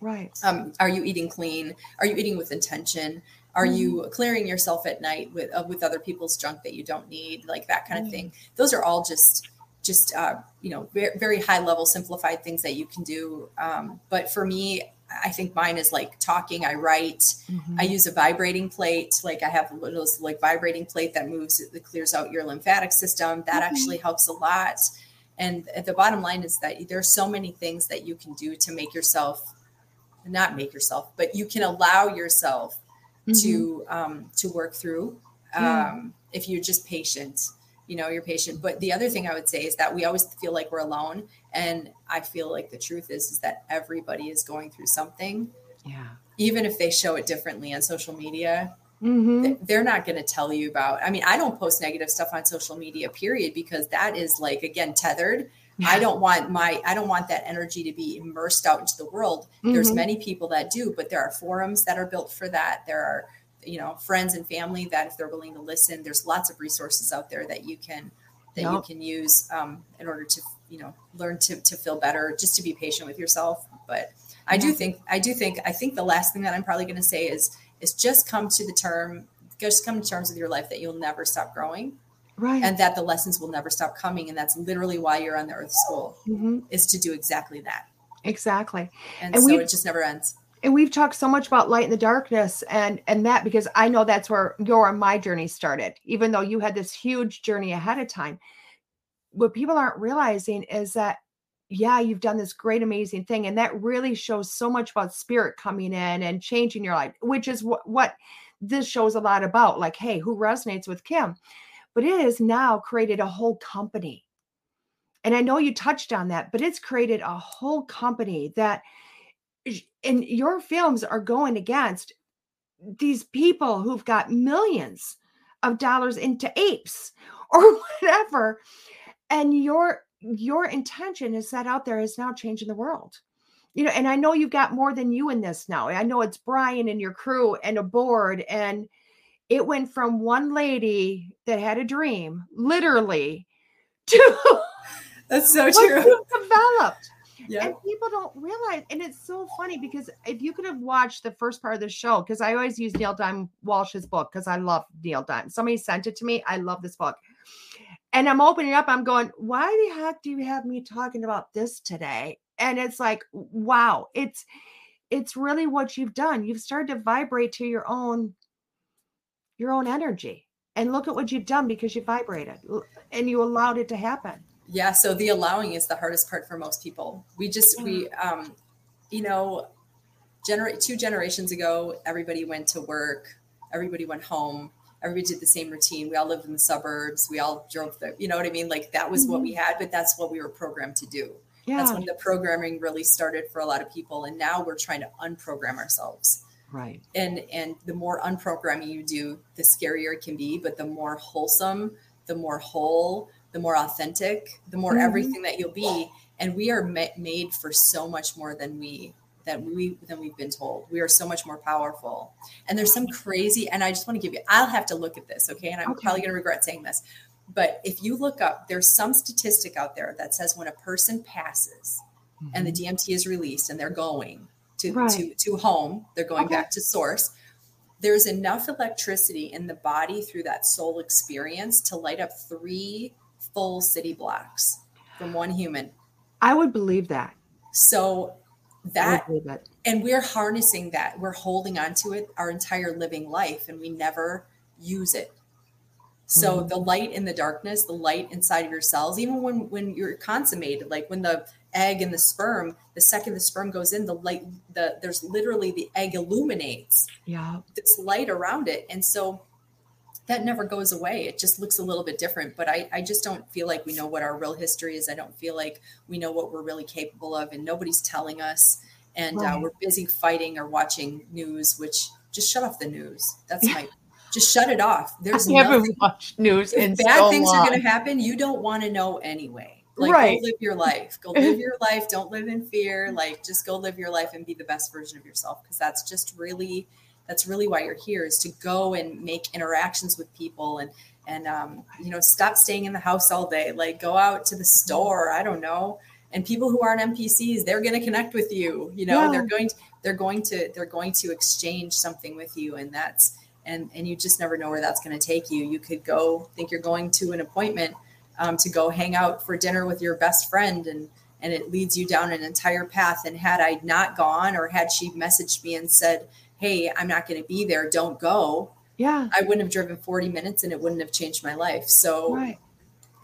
Right. Um, are you eating clean? Are you eating with intention? Are mm. you clearing yourself at night with uh, with other people's junk that you don't need? Like that kind of thing those are all just just uh, you know very, very high level simplified things that you can do. Um, but for me I think mine is like talking. I write. Mm-hmm. I use a vibrating plate. Like I have those like vibrating plate that moves, that clears out your lymphatic system. That mm-hmm. actually helps a lot. And the bottom line is that there's so many things that you can do to make yourself, not make yourself, but you can allow yourself mm-hmm. to um, to work through um, if you're just patient you know you're patient. But the other thing i would say is that we always feel like we're alone. And i feel like the truth is is that everybody is going through something. Yeah. Even if they show it differently on social media mm-hmm. they're not going to tell you about i mean i don't post negative stuff on social media period because that is like again tethered. Yeah. i don't want my i don't want that energy to be immersed out into the world. Mm-hmm. there's many people that do but there are forums that are built for that. There are you know friends and family that if they're willing to listen there's lots of resources out there that you can that yep. you can use um, in order to you know learn to, to feel better just to be patient with yourself. But i do think i do think i think the last thing that i'm probably going to say is is just come to the term just come to terms with your life that you'll never stop growing. Right. And that the lessons will never stop coming and that's literally why you're on the earth school mm-hmm. is to do exactly that. Exactly. And, and so it just never ends and we've talked so much about light in the darkness and and that because i know that's where your my journey started even though you had this huge journey ahead of time. What people aren't realizing is that yeah you've done this great amazing thing and that really shows so much about spirit coming in and changing your life which is what what this shows a lot about like hey who resonates with kim? But it has now created a whole company. And i know you touched on that but it's created a whole company that and your films are going against these people who've got millions of dollars into apes or whatever. And your your intention is set out there is now changing the world. You know and i know you've got more than you in this now. I know it's brian and your crew and a board and it went from one lady that had a dream literally to that's so true. developed yeah. And people don't realize, and it's so funny because if you could have watched the first part of the show, because I always use Neale Donald Walsch's book because I love Neale Donald. Somebody sent it to me. I love this book. And I'm opening up, I'm going, why the heck do you have me talking about this today? And it's like, wow, it's it's really what you've done. You've started to vibrate to your own your own energy. And look at what you've done because you vibrated and you allowed it to happen yeah so the allowing is the hardest part for most people we just we mm. um you know generate two generations ago everybody went to work everybody went home everybody did the same routine we all lived in the suburbs we all drove the you know what i mean like that was mm-hmm. what we mm-hmm. had but that's what we were programmed to do yeah. that's when the programming really started for a lot of people and now we're trying to unprogram ourselves right and and the more unprogramming you do the scarier it can be but the more wholesome the more whole the more authentic, the more mm-hmm. everything that you'll be. And we are ma- made for so much more than we that we than we've been told. We are so much more powerful. And there's some crazy. And I just want to give you. I'll have to look at this, okay? And I'm okay. probably going to regret saying this, but if you look up, there's some statistic out there that says when a person passes mm-hmm. and the mm-hmm. DMT is released and they're going to right. to to home, they're going okay. back to source there's enough electricity in the body through that soul experience to light up three full city blocks from one human. I would believe that. So that, and we're harnessing that. We're holding on to it our entire living life and we never use it. So mm-hmm. the light in the darkness, the light inside of your cells, even when when you're consummated, like when the egg and the sperm the second the sperm goes in the light the there's literally the egg illuminates yeah this light around it and so that never goes away it just looks a little bit different but I, I just don't feel like we know what our real history is i don't feel like we know what we're really capable of and nobody's telling us and uh, right. uh, we're busy fighting or watching news which just shut off the news that's my just shut it off there's never watched news if bad so things long. are going to happen you don't want to know anyway like right. go live your life. Go live your life. Don't live in fear. Like just go live your life and be the best version of yourself. Because that's just really that's really why you're here is to go and make interactions with people and and um, you know stop staying in the house all day. Like go out to the store. I don't know. And people who aren't NPCs, they're going to connect with you. You know, yeah. they're going to, they're going to they're going to exchange something with you, and that's and and you just never know where that's going to take you. You could go think you're going to an appointment um, to go hang out for dinner with your best friend and and it leads you down an entire path and had i not gone or had she messaged me and said hey i'm not going to be there don't go. Yeah. I wouldn't have driven 40 minutes and it wouldn't have changed my life. So right.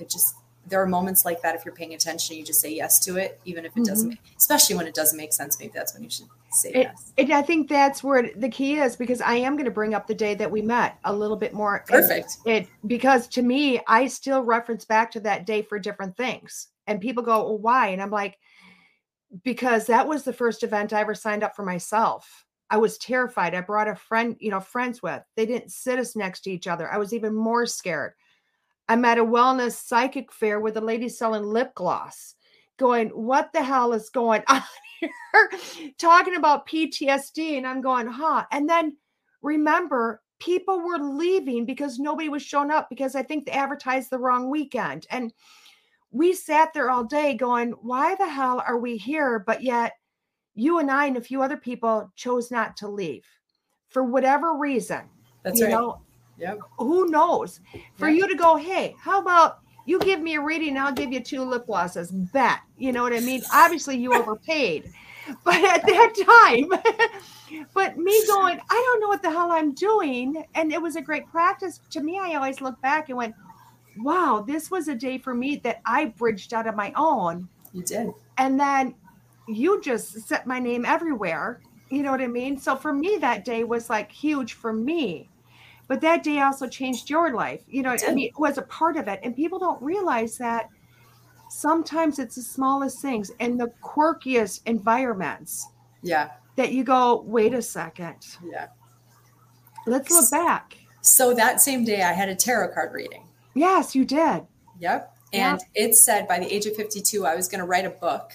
it just there are moments like that if you're paying attention you just say yes to it even if it mm-hmm. doesn't make, especially when it doesn't make sense maybe that's when you should say it, yes. and i think that's where the key is because i am going to bring up the day that we met a little bit more. Perfect. it because to me i still reference back to that day for different things. And people go well, why? And i'm like because that was the first event i ever signed up for myself I was terrified. I brought a friend, you know, friends with. They didn't sit us next to each other. I was even more scared. I'm at a wellness psychic fair with a lady selling lip gloss, going, What the hell is going on here? Talking about PTSD. And I'm going, Huh. And then remember, people were leaving because nobody was showing up because I think they advertised the wrong weekend. And we sat there all day going, Why the hell are we here? But yet, you and I and a few other people chose not to leave for whatever reason. That's you right. Know, Yep. Who knows? For yep. you to go, hey, how about you give me a reading, I'll give you two lip glosses. Bet. You know what I mean? Obviously, you overpaid. But at that time, but me going, I don't know what the hell I'm doing. And it was a great practice. To me, I always look back and went, wow, this was a day for me that I bridged out of my own. You did. And then you just set my name everywhere. You know what I mean? So for me, that day was like huge for me. But that day also changed your life. You know i mean it was a part of it. And people don't realize that sometimes it's the smallest things and the quirkiest environments yeah. that you go wait a second. Yeah. Let's look back. so that same day i had a tarot card reading. Yes you did. Yep. And it said by the age of 52 i was going to write a book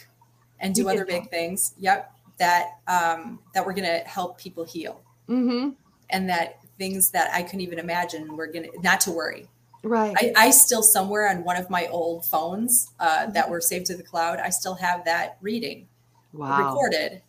and do other big things yep that um that were going to help people heal mm-hmm. and that things that I couldn't even imagine. We're gonna not to worry. Right. I, I still somewhere on one of my old phones uh, that were saved to the cloud. I still have that reading wow. recorded,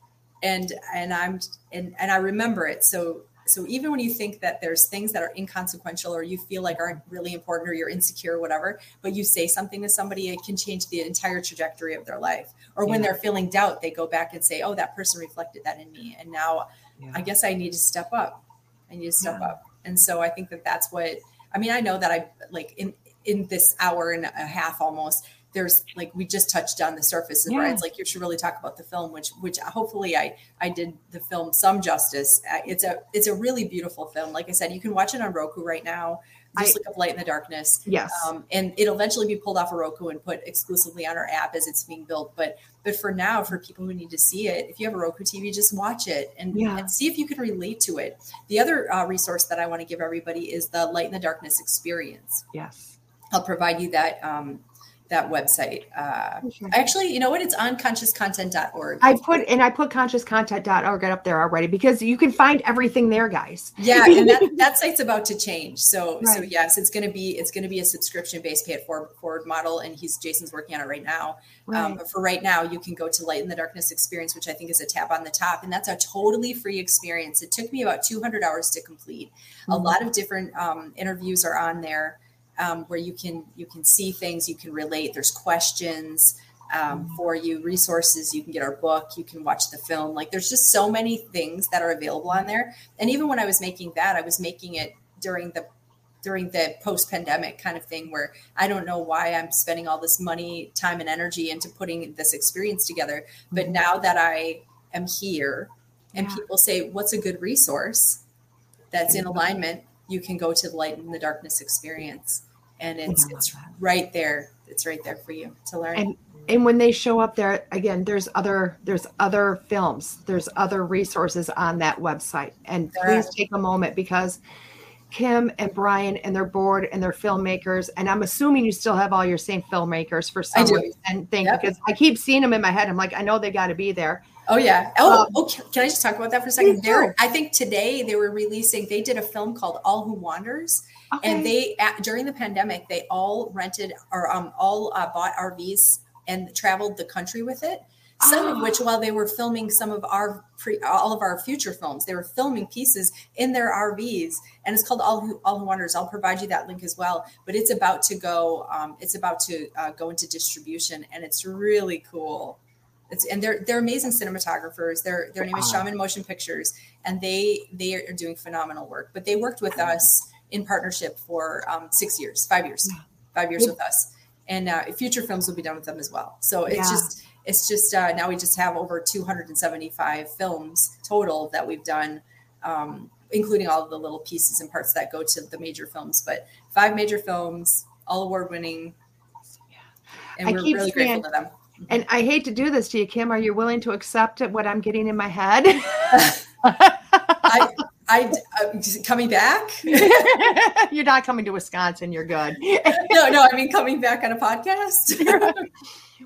and and I'm and and I remember it. So so even when you think that there's things that are inconsequential or you feel like aren't really important or you're insecure or whatever, but you say something to somebody, it can change the entire trajectory of their life. Or when they're feeling doubt, they go back and say, "Oh, that person reflected that in me," and now yeah. I guess I need to step up I need to step yeah. up. And so I think that that's what I mean. I know that I like in in this hour and a half almost. There's like we just touched on the surface, yeah. right? It's like you should really talk about the film, which which hopefully I I did the film some justice. Uh, it's a it's a really beautiful film. Like I said, you can watch it on Roku right now just I, look up Light in the Darkness. Yes. Um, and it'll eventually be pulled off of Roku and put exclusively on our app as it's being built. But but for now, for people who need to see it, if you have a Roku TV, just watch it and, yeah. and see if you can relate to it. The other uh, resource that I want to give everybody is the Light in the Darkness experience. Yes. I'll provide you that um, that website. Uh, actually, you know what? It's on consciouscontent.org. I put and I put consciouscontent.org up there already because you can find everything there, guys. Yeah, and that, that site's about to change. So right. so yes, it's going to be it's going to be a subscription based pay it forward, forward model, and he's Jason's working on it right now. Um, right. Um, but for right now, you can go to Light in the Darkness experience, which I think is a tap on the top, and that's a totally free experience. It took me about 200 hours to complete. Mm-hmm. A lot of different um, interviews are on there um, where you can you can see things, you can relate. There's questions um, for you, resources. You can get our book, you can watch the film. Like there's just so many things that are available on there. And even when I was making that, I was making it during the during the post pandemic kind of thing where I don't know why I'm spending all this money, time, and energy into putting this experience together. But now that I am here and yeah. people say, What's a good resource that's in alignment? You can go to the light in the darkness experience. And it's it's right there. It's right there for you to learn. And and when they show up there again there's other there's other films. There's other resources on that website. And please take a moment because kim and brian and their board and their filmmakers and i'm assuming you still have all your same filmmakers for some reason and thank yep. because i keep seeing them in my head. I'm like i know they got to be there Oh yeah. Oh, um, oh, can I just talk about that for a second? There, I think today they were releasing. They did a film called All Who Wanders, okay. and they at, during the pandemic they all rented or um all uh, bought RVs and traveled the country with it. Some oh. of which, while they were filming some of our pre, all of our future films, they were filming pieces in their RVs, and it's called All Who All Who Wanders. I'll provide you that link as well. But it's about to go. Um, it's about to uh, go into distribution, and it's really cool. It's, and they're they're amazing cinematographers. Their their name is Shaman Motion Pictures, and they they are doing phenomenal work. But they worked with us in partnership for um, six years, five years, five years with us and uh, future films will be done with them as well. So it's yeah. just it's just uh, now we just have over 275 films total that we've done, um, including all of the little pieces and parts that go to the major films. But five major films, all award winning, and we're really grateful to them. And I hate to do this to you, Kim. Are you willing to accept what I'm getting in my head? I, I uh, coming back. you're not coming to Wisconsin. You're good. no, no. I mean, coming back on a podcast.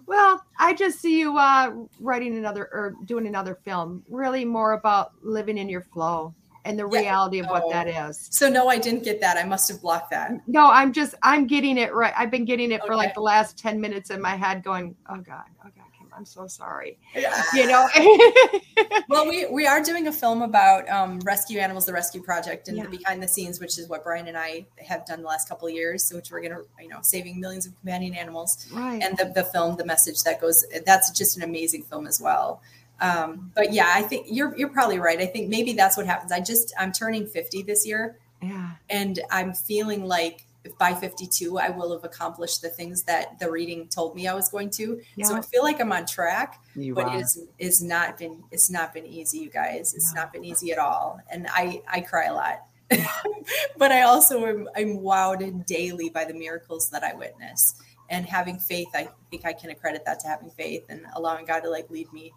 well, I just see you uh, writing another or doing another film. Really, more about living in your flow and the yeah. reality of what that is. So no, I didn't get that. I must have blocked that. No, I'm just I'm getting it right. I've been getting it okay. for like the last 10 minutes in my head going, "Oh god. Oh god. I'm so sorry. Yeah. You know. well, we we are doing a film about um, rescue animals, the Rescue Project, and yeah. the behind the scenes, which is what Brian and I have done the last couple of years, which we're gonna, you know, saving millions of companion animals. Right. And the the film, the message that goes, that's just an amazing film as well. Um, but yeah, I think you're you're probably right. I think maybe that's what happens. I just I'm turning 50 this year. Yeah. And I'm feeling like by 52 i will have accomplished the things that the reading told me i was going to yeah. so i feel like i'm on track you but it's it's not been it's not been easy you guys it's no. not been easy at all and i i cry a lot but i also am i'm wowed daily by the miracles that i witness and having faith i think i can accredit that to having faith and allowing god to like lead me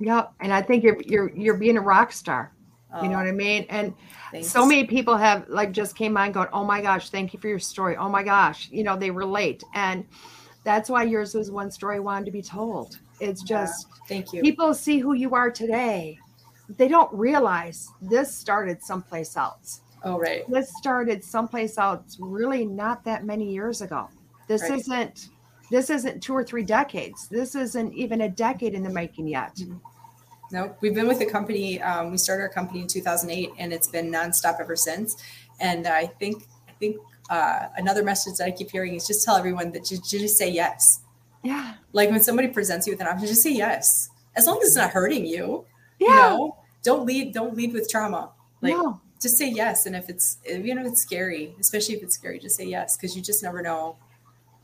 yeah and i think you're you're you're being a rock star Oh, you know oh, what I mean? And thanks. so many people have like just came on going, Oh my gosh, thank you for your story. Oh my gosh, you know, they relate. And that's why yours was one story wanted to be told. It's just yeah, thank you. People see who you are today. They don't realize this started someplace else. Oh, right. This started someplace else really not that many years ago. This right. isn't this isn't two or three decades. This isn't even a decade in the making yet. Mm-hmm. No, we've been with the company. Um, we started our company in 2008, and it's been nonstop ever since. And I think I think uh, another message that I keep hearing is just tell everyone that you, you just say yes. Yeah. Like when somebody presents you with an option, just say yes, as long as it's not hurting you. Yeah. You know? Don't lead. Don't lead with trauma. Like no. just say yes, and if it's even if it's scary, especially if it's scary, just say yes because you just never know.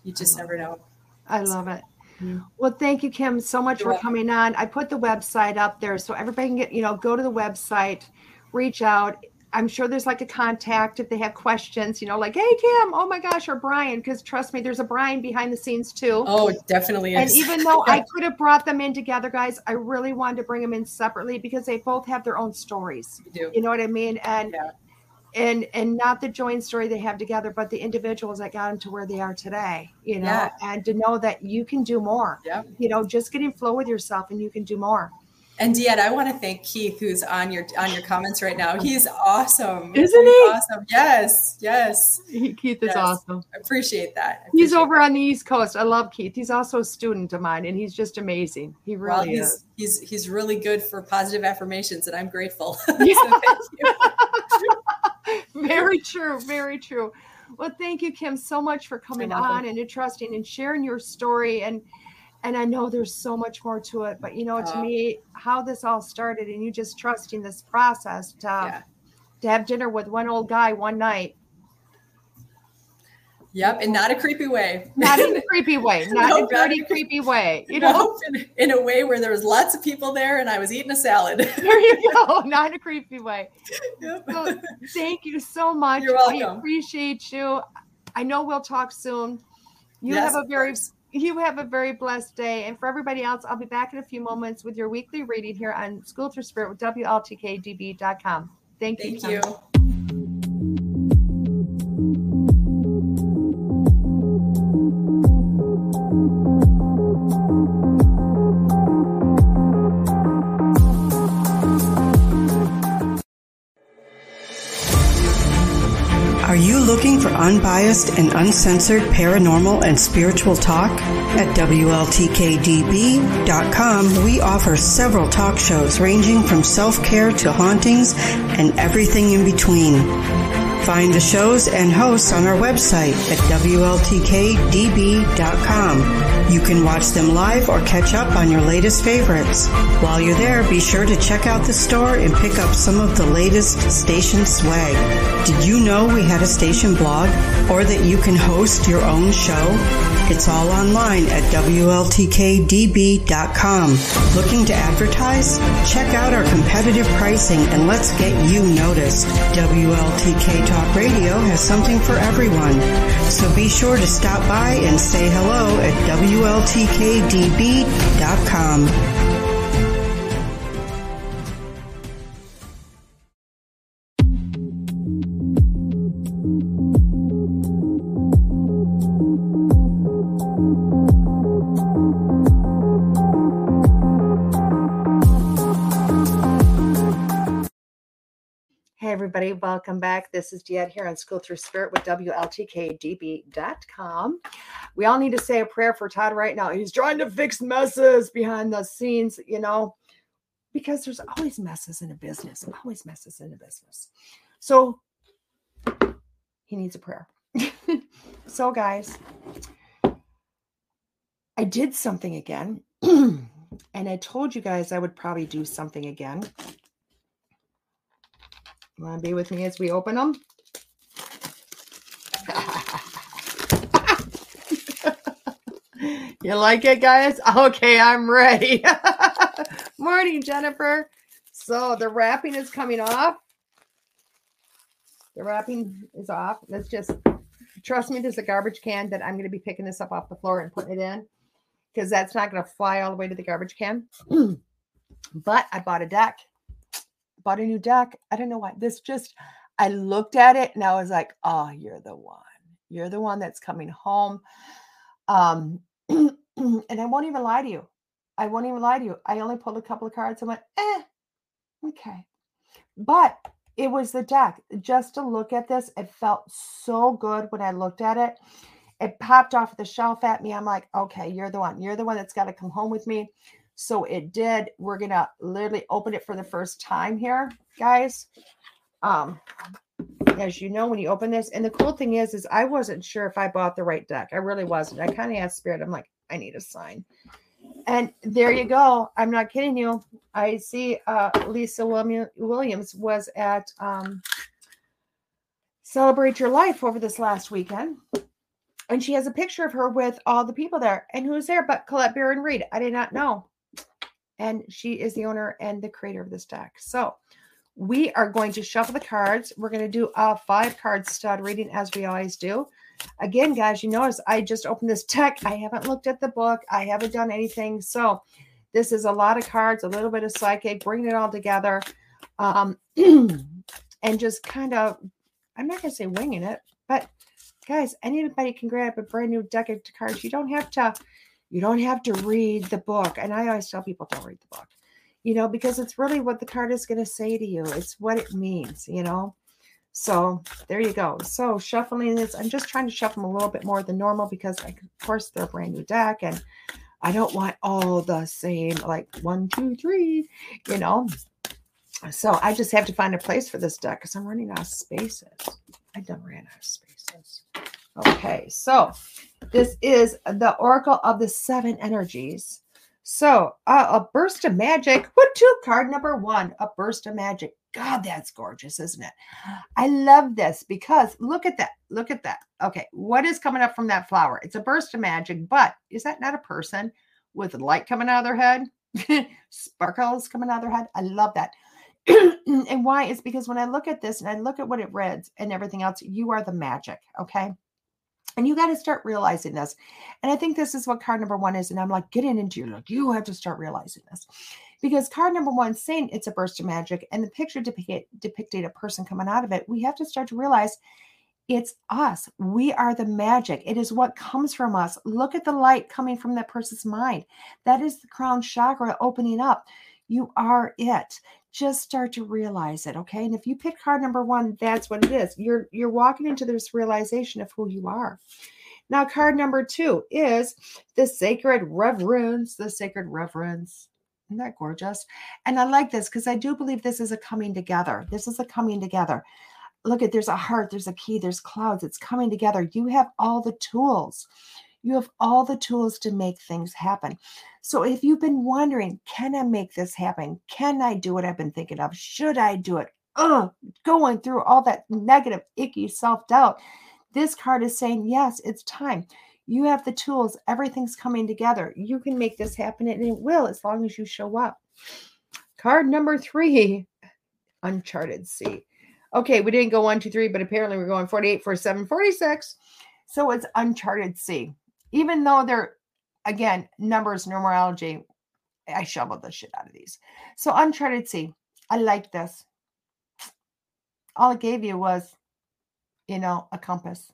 You just never know. I love it. Mm-hmm. Well, thank you, Kim, so much You're for welcome. coming on. I put the website up there so everybody can get, you know, go to the website, reach out. I'm sure there's like a contact if they have questions, you know, like, hey, Kim, oh my gosh, or Brian, because trust me, there's a Brian behind the scenes too. Oh, definitely. And even though I could have brought them in together, guys, I really wanted to bring them in separately because they both have their own stories. You, you know what I mean? And yeah and and not the joint story they have together but the individuals that got them to where they are today you know yeah. and to know that you can do more yeah. you know just get in flow with yourself and you can do more and Deanne, I want to thank Keith, who's on your on your comments right now. He's awesome, isn't he? Awesome. Yes, yes. He, Keith is awesome. I appreciate that. I appreciate he's over that. on the East Coast. I love Keith. He's also a student of mine, and he's just amazing. He really well, he's, is. He's he's really good for positive affirmations, and I'm grateful. Yeah. very true. Very true. Well, thank you, Kim, so much for coming on and entrusting and sharing your story and and I know there's so much more to it, but you know, to uh, me, how this all started and you just trusting this process to, yeah. to have dinner with one old guy one night Yep, and not a creepy way. Not in a creepy way. Not no, a dirty, not creepy way. You know, in, in, a way where there was lots of people there and I was eating a salad. there you go. Not in a creepy way. Yep. So, thank you so much. You're welcome. I appreciate you. I know we'll talk soon. You yes, have a very you have a very blessed day. And for everybody else, I'll be back in a few moments with your weekly reading here on School Through Spirit with WLTKDB.com. Thank, you. Thank you. you. Unbiased and uncensored paranormal and spiritual talk? At WLTKDB.com, we offer several talk shows ranging from self-care to hauntings and everything in between. Find the shows and hosts on our website at WLTKDB.com. You can watch them live or catch up on your latest favorites. While you're there, be sure to check out the store and pick up some of the latest station swag. Did you know we had a station blog or that you can host your own show? It's all online at WLTKDB.com. Looking to advertise? Check out our competitive pricing and let's get you noticed. WLTK Talk Radio has something for everyone. So be sure to stop by and say hello at WLTKDB.com. everybody. Welcome back. This is DeEtte here on School Through Spirit with WLTKDB.com. We all need to say a prayer for Todd right now. He's trying to fix messes behind the scenes, you know, because there's always messes in a business, always messes in a business. So he needs a prayer. so, guys, I did something again. and I told you guys I would probably do something again. Want to be with me as we open them? you like it, guys? Okay, I'm ready. Morning, Jennifer. So the wrapping is coming off. The wrapping is off. Let's just trust me, there's a garbage can that I'm going to be picking this up off the floor and putting it in because that's not going to fly all the way to the garbage can. but I bought a deck bought a new deck. I don't know why. This just, I looked at it and I was like, oh, you're the one. You're the one that's coming home. Um, and I won't even lie to you. I won't even lie to you. I only pulled a couple of cards and went, eh, okay. But it was the deck. Just to look at this, it felt so good when I looked at it. It popped off the shelf at me. I'm like, okay, you're the one. You're the one that's got to come home with me. So it did. We're going to literally open it for the first time here, guys. Um, as you know, when you open this, and the cool thing is, is I wasn't sure if I bought the right deck. I really wasn't. I kind of asked Spirit. I'm like, I need a sign. And there you go. I'm not kidding you. I see uh, Lisa Williams was at um, Celebrate Your Life over this last weekend. And she has a picture of her with all the people there. And who's there but Colette Baron Reid? I did not know and she is the owner and the creator of this deck. So we are going to shuffle the cards. We're going to do a five card stud reading as we always do. Again, guys, you notice I just opened this deck. I haven't looked at the book. I haven't done anything. So this is a lot of cards, a little bit of psychic, bringing it all together. Um, and just kind of, I'm not going to say winging it, but guys, anybody can grab a brand new deck of cards. You don't have to you don't have to read the book. And I always tell people don't read the book, you know, because it's really what the card is going to say to you. It's what it means, you know. So there you go. So shuffling this, I'm just trying to shuffle them a little bit more than normal because, I, of course, they're a brand new deck and I don't want all the same, like one, two, three, you know. So I just have to find a place for this deck because I'm running out of spaces. I done ran out of spaces. Okay, so this is the Oracle of the Seven Energies. So, uh, a burst of magic. What to card number one? A burst of magic. God, that's gorgeous, isn't it? I love this because look at that. Look at that. Okay, what is coming up from that flower? It's a burst of magic, but is that not a person with light coming out of their head? Sparkles coming out of their head. I love that. and why is because when I look at this and I look at what it reads and everything else, you are the magic. Okay. And you got to start realizing this. And I think this is what card number one is. And I'm like, getting into you. Like, you have to start realizing this. Because card number one saying it's a burst of magic and the picture depict, depicting a person coming out of it, we have to start to realize it's us. We are the magic. It is what comes from us. Look at the light coming from that person's mind. That is the crown chakra opening up. You are it just start to realize it okay? And if you pick card number one that's what it is. You're you're walking into this realization of who you are. Now card number two is the sacred reverence the sacred reverence. Isn't that gorgeous? And i like this because i do believe this is a coming together. This is a coming together. Look at there's a heart there's a key there's clouds. It's coming together. You have all the tools you have all the tools to make things happen. So if you've been wondering, can I make this happen? Can I do what I've been thinking of? Should I do it? Ugh, going through all that negative, icky self doubt. This card is saying, yes, it's time. You have the tools. Everything's coming together. You can make this happen, and it will as long as you show up. Card number three, Uncharted Sea. Okay, we didn't go one, two, three, but apparently we're going 48, 47, 46. So it's Uncharted Sea even though they're again numbers numerology i shoveled the shit out of these. So uncharted sea i like this. All it gave you was you know a compass.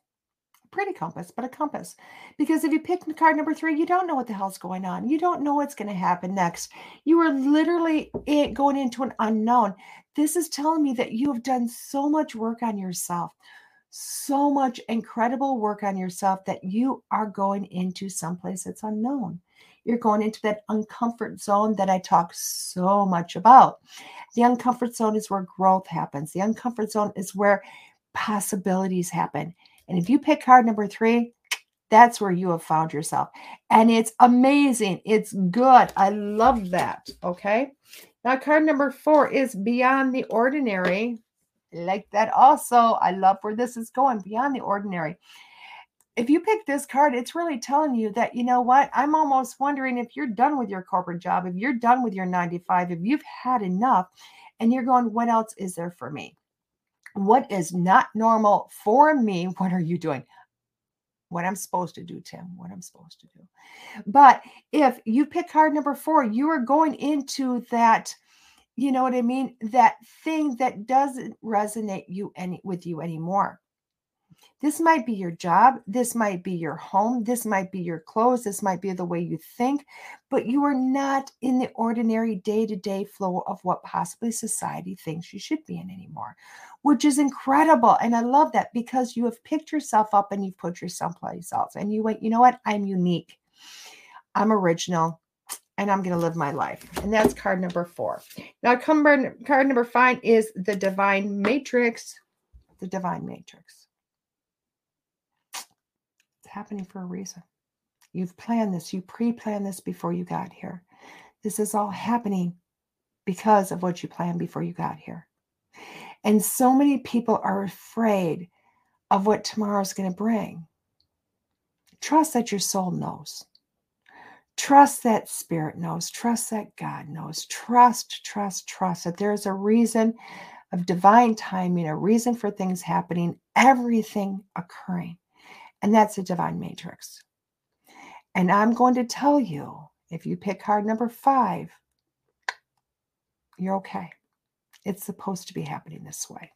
A pretty compass but a compass. Because if you pick card number three you don't know what the hell's going on. You don't know what's going to happen next. You are literally eh, going into an unknown. This is telling me that you have done so much work on yourself so much incredible work on yourself that you are going into someplace that's unknown. You're going into that uncomfort zone that I talk so much about. The uncomfort zone is where growth happens, the uncomfort zone is where possibilities happen. And if you pick card number three, that's where you have found yourself. And it's amazing. It's good. I love that. Okay. Now, card number four is beyond the ordinary like that also. I love where this is going beyond the ordinary. If you pick this card, it's really telling you that, you know what? I'm almost wondering if you're done with your corporate job, if you're done with your 95, if you've had enough and you're going, what else is there for me? What is not normal for me? What are you doing? What I'm supposed to do, Tim, what I'm supposed to do. But if you pick card number four, you are going into that you know what I mean? That thing that doesn't resonate you any with you anymore. This might be your job, this might be your home, this might be your clothes, this might be the way you think, but you are not in the ordinary day-to-day flow of what possibly society thinks you should be in anymore, which is incredible. And I love that because you have picked yourself up and you've put yourself someplace else. And you went, you know what? I'm unique. I'm original and I'm going to live my life. And that's card number four. Now, card, number five is the Divine Matrix. The Divine Matrix. It's happening for a reason. You've planned this, you pre planned this before you got here. This is all happening because of what you planned before you got here. And so many people are afraid of what tomorrow's going to bring. Trust that your soul knows. Trust that spirit knows, trust that God knows, trust, trust, trust that there's a reason of divine timing, a reason for things happening, everything occurring. And that's a divine matrix. And I'm going to tell you if you pick card number five, you're okay. It's supposed to be happening this way.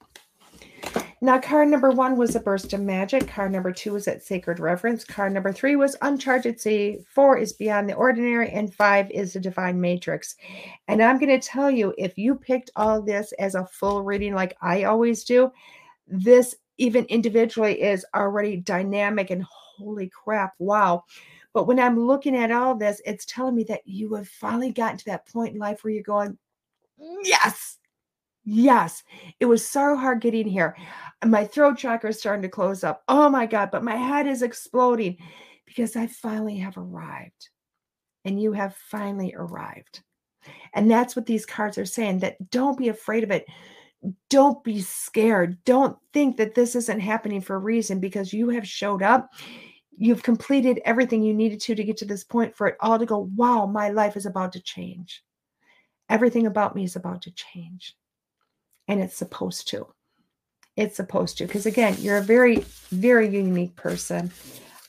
Now, card number one was a burst of magic. Card number two was at sacred reverence. Card number three was uncharted sea. Four is beyond the ordinary, and five is the divine matrix. And I'm going to tell you, if you picked all this as a full reading, like I always do, this even individually is already dynamic and holy crap, wow. But when I'm looking at all this, it's telling me that you have finally gotten to that point in life where you're going, yes, Yes, it was so hard getting here. My throat chakra is starting to close up. Oh my God, but my head is exploding because I finally have arrived. And you have finally arrived. And that's what these cards are saying that don't be afraid of it. don't be scared. Don't think that this isn't happening for a reason because you have showed up. You've completed everything you needed to to get to this point for it all to go, wow, my life is about to change. Everything about me is about to change. And it's supposed to. It's supposed to. Because again, you're a very, very unique person.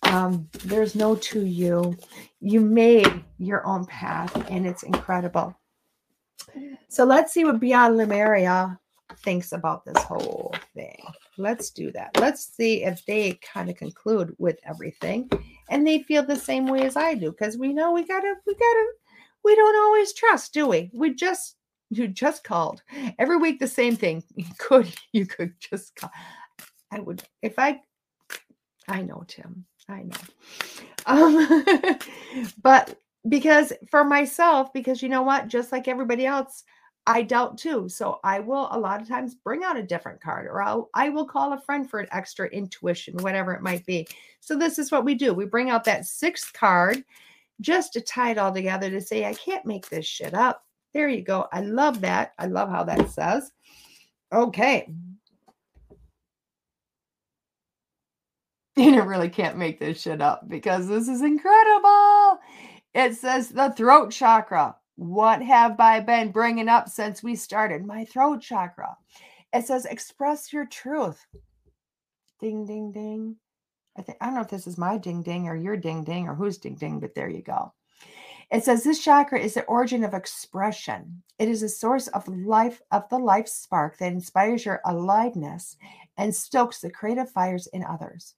Um, there's no to you. You made your own path, and it's incredible. So let's see what Beyond Lemuria thinks about this whole thing. Let's do that. Let's see if they kind of conclude with everything and they feel the same way as I do because we know we gotta, we gotta, we don't always trust, do we? We just, you just called every week the same thing. You could, you could just call. I would, if I, I know, Tim, I know. Um, but because for myself, because you know what, just like everybody else, I doubt too. So I will a lot of times bring out a different card or I'll, I will call a friend for an extra intuition, whatever it might be. So this is what we do. We bring out that sixth card just to tie it all together to say, I can't make this shit up. There you go. I love that. I love how that says. Okay. You really can't make this shit up because this is incredible. It says the throat chakra. What have I been bringing up since we started? My throat chakra. It says express your truth. Ding, ding, ding. I think I don't know if this is my ding ding or your ding ding or who's ding ding, but there you go. It says this chakra is the origin of expression. It is a source of life of the life spark that inspires your aliveness and stokes the creative fires in others.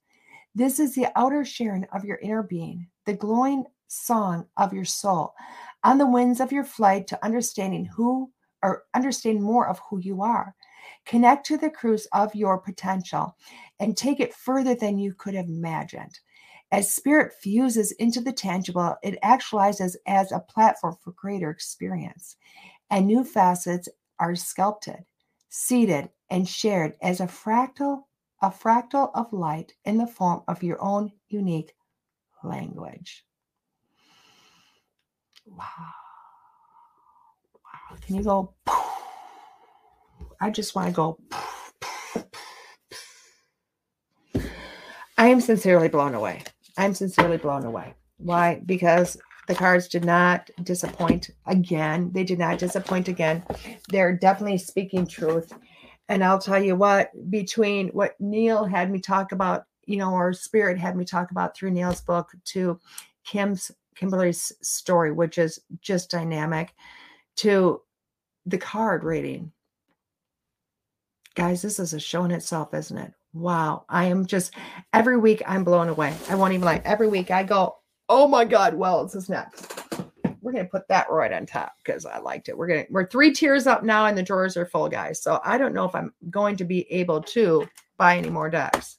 This is the outer sharing of your inner being, the glowing song of your soul, on the winds of your flight to understanding who or understand more of who you are. Connect to the cruise of your potential and take it further than you could have imagined. As spirit fuses into the tangible, it actualizes as a platform for greater experience, and new facets are sculpted, seeded, and shared as a fractal, a fractal of light in the form of your own unique language. Wow. Wow. Can you go? I just want to go. I am sincerely blown away. I'm sincerely blown away. Why? Because the cards did not disappoint again. They did not disappoint again. They're definitely speaking truth. And I'll tell you what, between what Neale had me talk about, you know, or Spirit had me talk about through Neale's book to Kim's Kimberly's story, which is just dynamic, to the card reading. Guys, this is a show in itself, isn't it? Wow. I am just every week I'm blown away. I won't even lie. Every week I go, oh my God, well, it's this next. We're gonna put that right on top because I liked it. We're gonna we're three tiers up now and the drawers are full, guys. So I don't know if I'm going to be able to buy any more decks.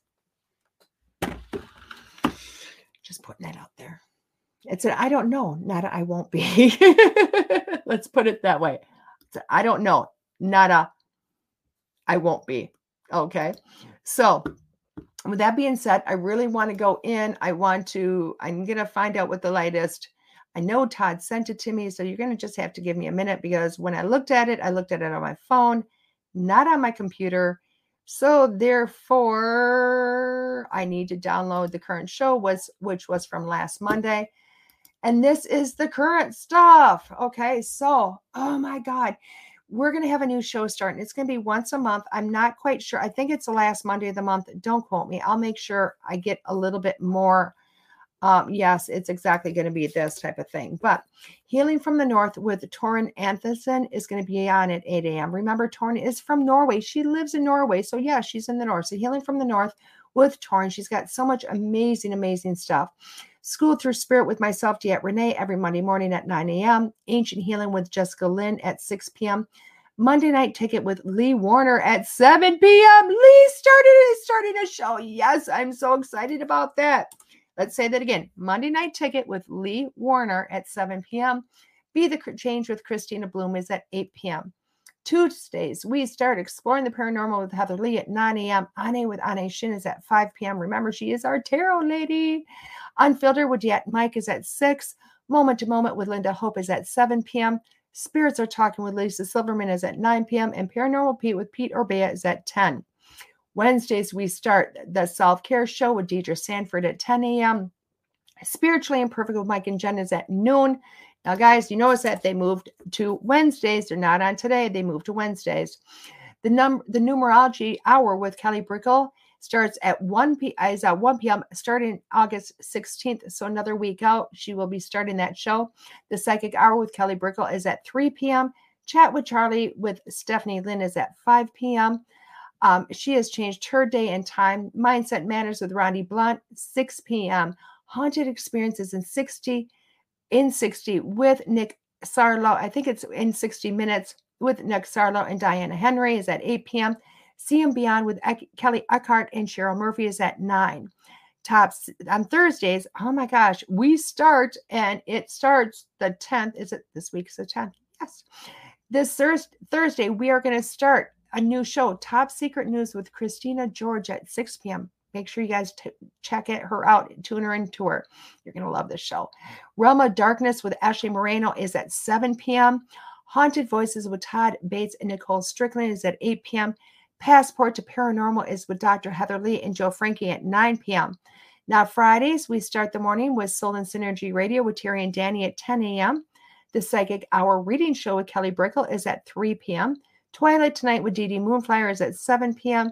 Just putting that out there. It's an I don't know, not I won't be. Let's put it that way. I don't know, not a I won't be. Okay. So, with that being said, I really want to go in. I want to, I'm going to find out what the latest. I know Todd sent it to me, so you're going to just have to give me a minute because when I looked at it, I looked at it on my phone, not on my computer. So therefore, I need to download the current show was which was from last Monday. And this is the current stuff. Okay. So, oh my God, we're going to have a new show starting. It's going to be once a month. I'm not quite sure. I think it's the last Monday of the month. Don't quote me. I'll make sure I get a little bit more. Um, yes, it's exactly going to be this type of thing. But Healing from the North with Torin Antonsen is going to be on at 8 a.m. Remember, Torin is from Norway. She lives in Norway. So, yeah, she's in the North. So, Healing from the North with Torin. She's got so much amazing, amazing stuff. School Through Spirit with myself, DeEtte Renee, every Monday morning at 9 a.m. Ancient Healing with Jessica Lynn at 6 p.m. Monday Night Ticket with Lee Warner at 7 p.m. Lee started starting a show. Yes, I'm so excited about that. Let's say that again. Monday Night Ticket with Lee Warner at 7 p.m. Be the Change with Christina Bloom is at 8 p.m. Tuesdays, we start exploring the paranormal with Heather Lee at 9 a.m. Ane with Ane Shin is at 5 p.m. Remember, she is our tarot lady. Unfiltered with DeEtte Mike is at 6. Moment to Moment with Linda Hope is at 7 p.m. Spirits Are Talking with Lisa Silverman is at 9 p.m. and Paranormal Pete with Pete Orbea is at 10. Wednesdays, we start the self care show with Deidre Sanford at 10 a.m. Spiritually Imperfect with Mike and Jen is at noon. Now, guys, you notice that they moved to Wednesdays. They're not on today. They moved to Wednesdays. The num the numerology hour with Kelly Brickle starts at 1 p is at 1 p.m. starting August 16th. So another week out. She will be starting that show. The psychic hour with Kelly Brickle is at 3 p.m. Chat with Charlie with Stephanie Lynn is at 5 p.m. Um, she has changed her day and time. Mindset Matters with Ronnie Blunt, 6 p.m. Haunted Experiences in 60, in 60 with Nick Sarlo. I think it's in 60 minutes with Nick Sarlo and Diana Henry is at 8 p.m. See and Beyond with Kelly Eckhart and Cheryl Murphy is at 9. Tops on Thursdays. Oh my gosh, we start and it starts the 10th. Is it this week's the 10th? Yes. This Thursday, we are going to start a new show, Top Secret News with Christina George at 6 p.m. Make sure you guys t- check it, her out, tune her into her. You're going to love this show. Realm of Darkness with Ashley Moreno is at 7 p.m. Haunted Voices with Todd Bates and Nicole Strickland is at 8 p.m. Passport to Paranormal is with Dr. Heather Lee and Joe Frankie at 9 p.m. Now, Fridays, we start the morning with Soul and Synergy Radio with Terry and Danny at 10 a.m. The Psychic Hour Reading Show with Kelly Brickle is at 3 p.m. Twilight Tonight with Dee Dee Moonflyer is at 7 p.m.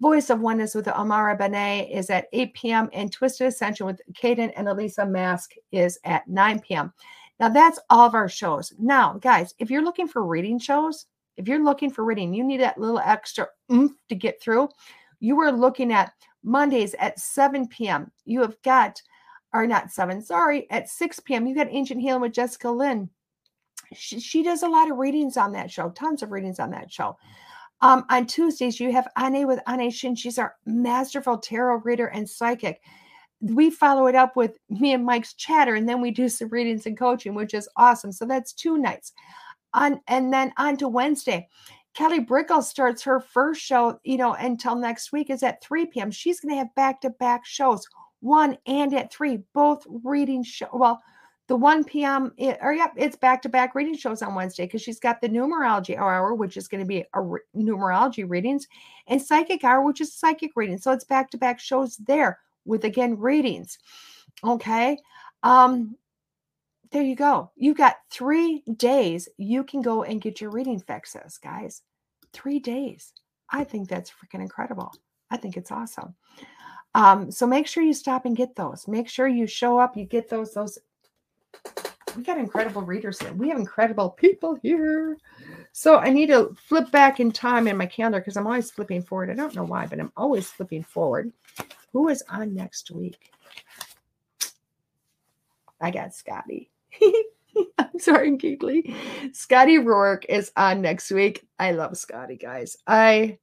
Voice of Oneness with Amara Benet is at 8 p.m. And Twisted Ascension with Caden and Elisa Mask is at 9 p.m. Now, that's all of our shows. Now, guys, if you're looking for reading shows, if you're looking for reading, you need that little extra oomph to get through. You are looking at Mondays at 7 p.m. You have got, or not 7, sorry, at 6 p.m. You got Ancient Healing with Jessica Lynn she, she does a lot of readings on that show, tons of readings on that show. Um, on Tuesdays, you have Ane with Ane Shin. She's our masterful tarot reader and psychic. We follow it up with me and Mike's chatter, and then we do some readings and coaching, which is awesome. So that's two nights. On and then on to Wednesday. Kelly Brickle starts her first show, you know, until next week is at 3 p.m. She's going to have back-to-back shows, one and at three, both reading show. Well, the 1 p.m. or yep, it's back to back reading shows on Wednesday because she's got the numerology hour, which is going to be a re- numerology readings, and psychic hour, which is psychic reading. So it's back to back shows there with again readings. Okay. Um, there you go. You've got three days you can go and get your reading fixes, guys. Three days. I think that's freaking incredible. I think it's awesome. Um, so make sure you stop and get those. Make sure you show up, you get those, those we got incredible readers here. We have incredible people here. So I need to flip back in time in my calendar because I'm always flipping forward. I don't know why, but I'm always flipping forward. Who is on next week? I got Scotty. I'm sorry, Geekly. Scotty Rourke is on next week. I love Scotty, guys. I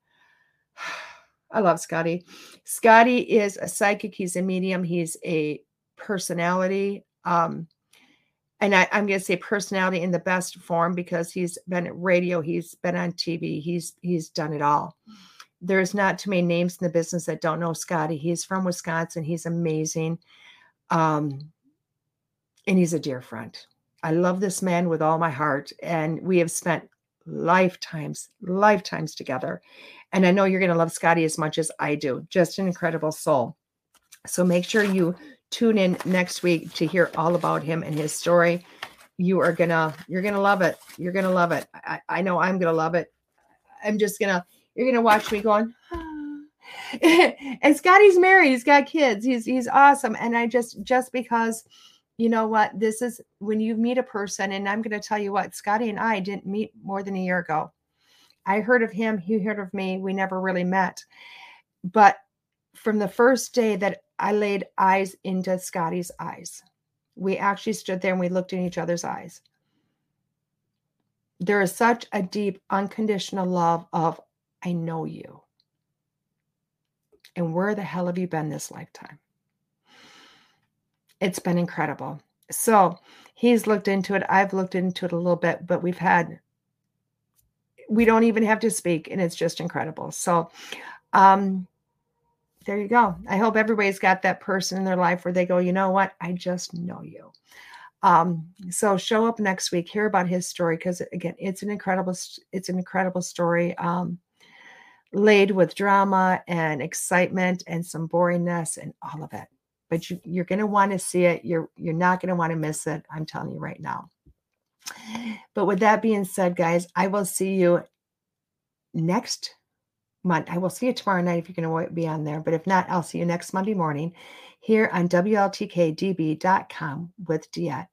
I love Scotty. Scotty is a psychic. He's a medium. He's a personality. Um, and I, am going to say personality in the best form because he's been at radio, he's been on TV, he's he's done it all. There's not too many names in the business that don't know Scotty. He's from Wisconsin. He's amazing, um, and he's a dear friend. I love this man with all my heart, and we have spent lifetimes, lifetimes together. And I know you're going to love Scotty as much as I do. Just an incredible soul. So make sure you tune in next week to hear all about him and his story. You are gonna, you're gonna love it. You're gonna love it. I, I know I'm gonna love it. I'm just gonna, you're gonna watch me going. And Scotty's married. He's got kids. He's he's awesome. And I just just because, you know what, this is when you meet a person, and I'm gonna tell you what, Scotty and I didn't meet more than a year ago. I heard of him. He heard of me. We never really met, but from the first day that I laid eyes into Scotty's eyes. We actually stood there and we looked in each other's eyes. There is such a deep, unconditional love of, I know you. And where the hell have you been this lifetime? It's been incredible. So he's looked into it. I've looked into it a little bit, but we've had, we don't even have to speak, and it's just incredible. So, um, there you go. I hope everybody's got that person in their life where they go, you know what? I just know you. Um, so show up next week, hear about his story because again, it's an incredible, it's an incredible story. Um, laid with drama and excitement and some boringness and all of it. But you, you're going to want to see it. You're you're not going to want to miss it. I'm telling you right now. But with that being said, guys, I will see you next month. I will see you tomorrow night if you're going to be on there. But if not, I'll see you next Monday morning here on WLTKDB.com with DeEtte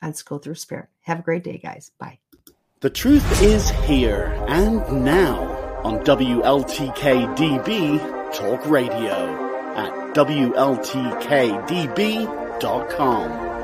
on School Through Spirit. Have a great day, guys. Bye. The truth is here and now on WLTKDB Talk Radio WLTKDB.com.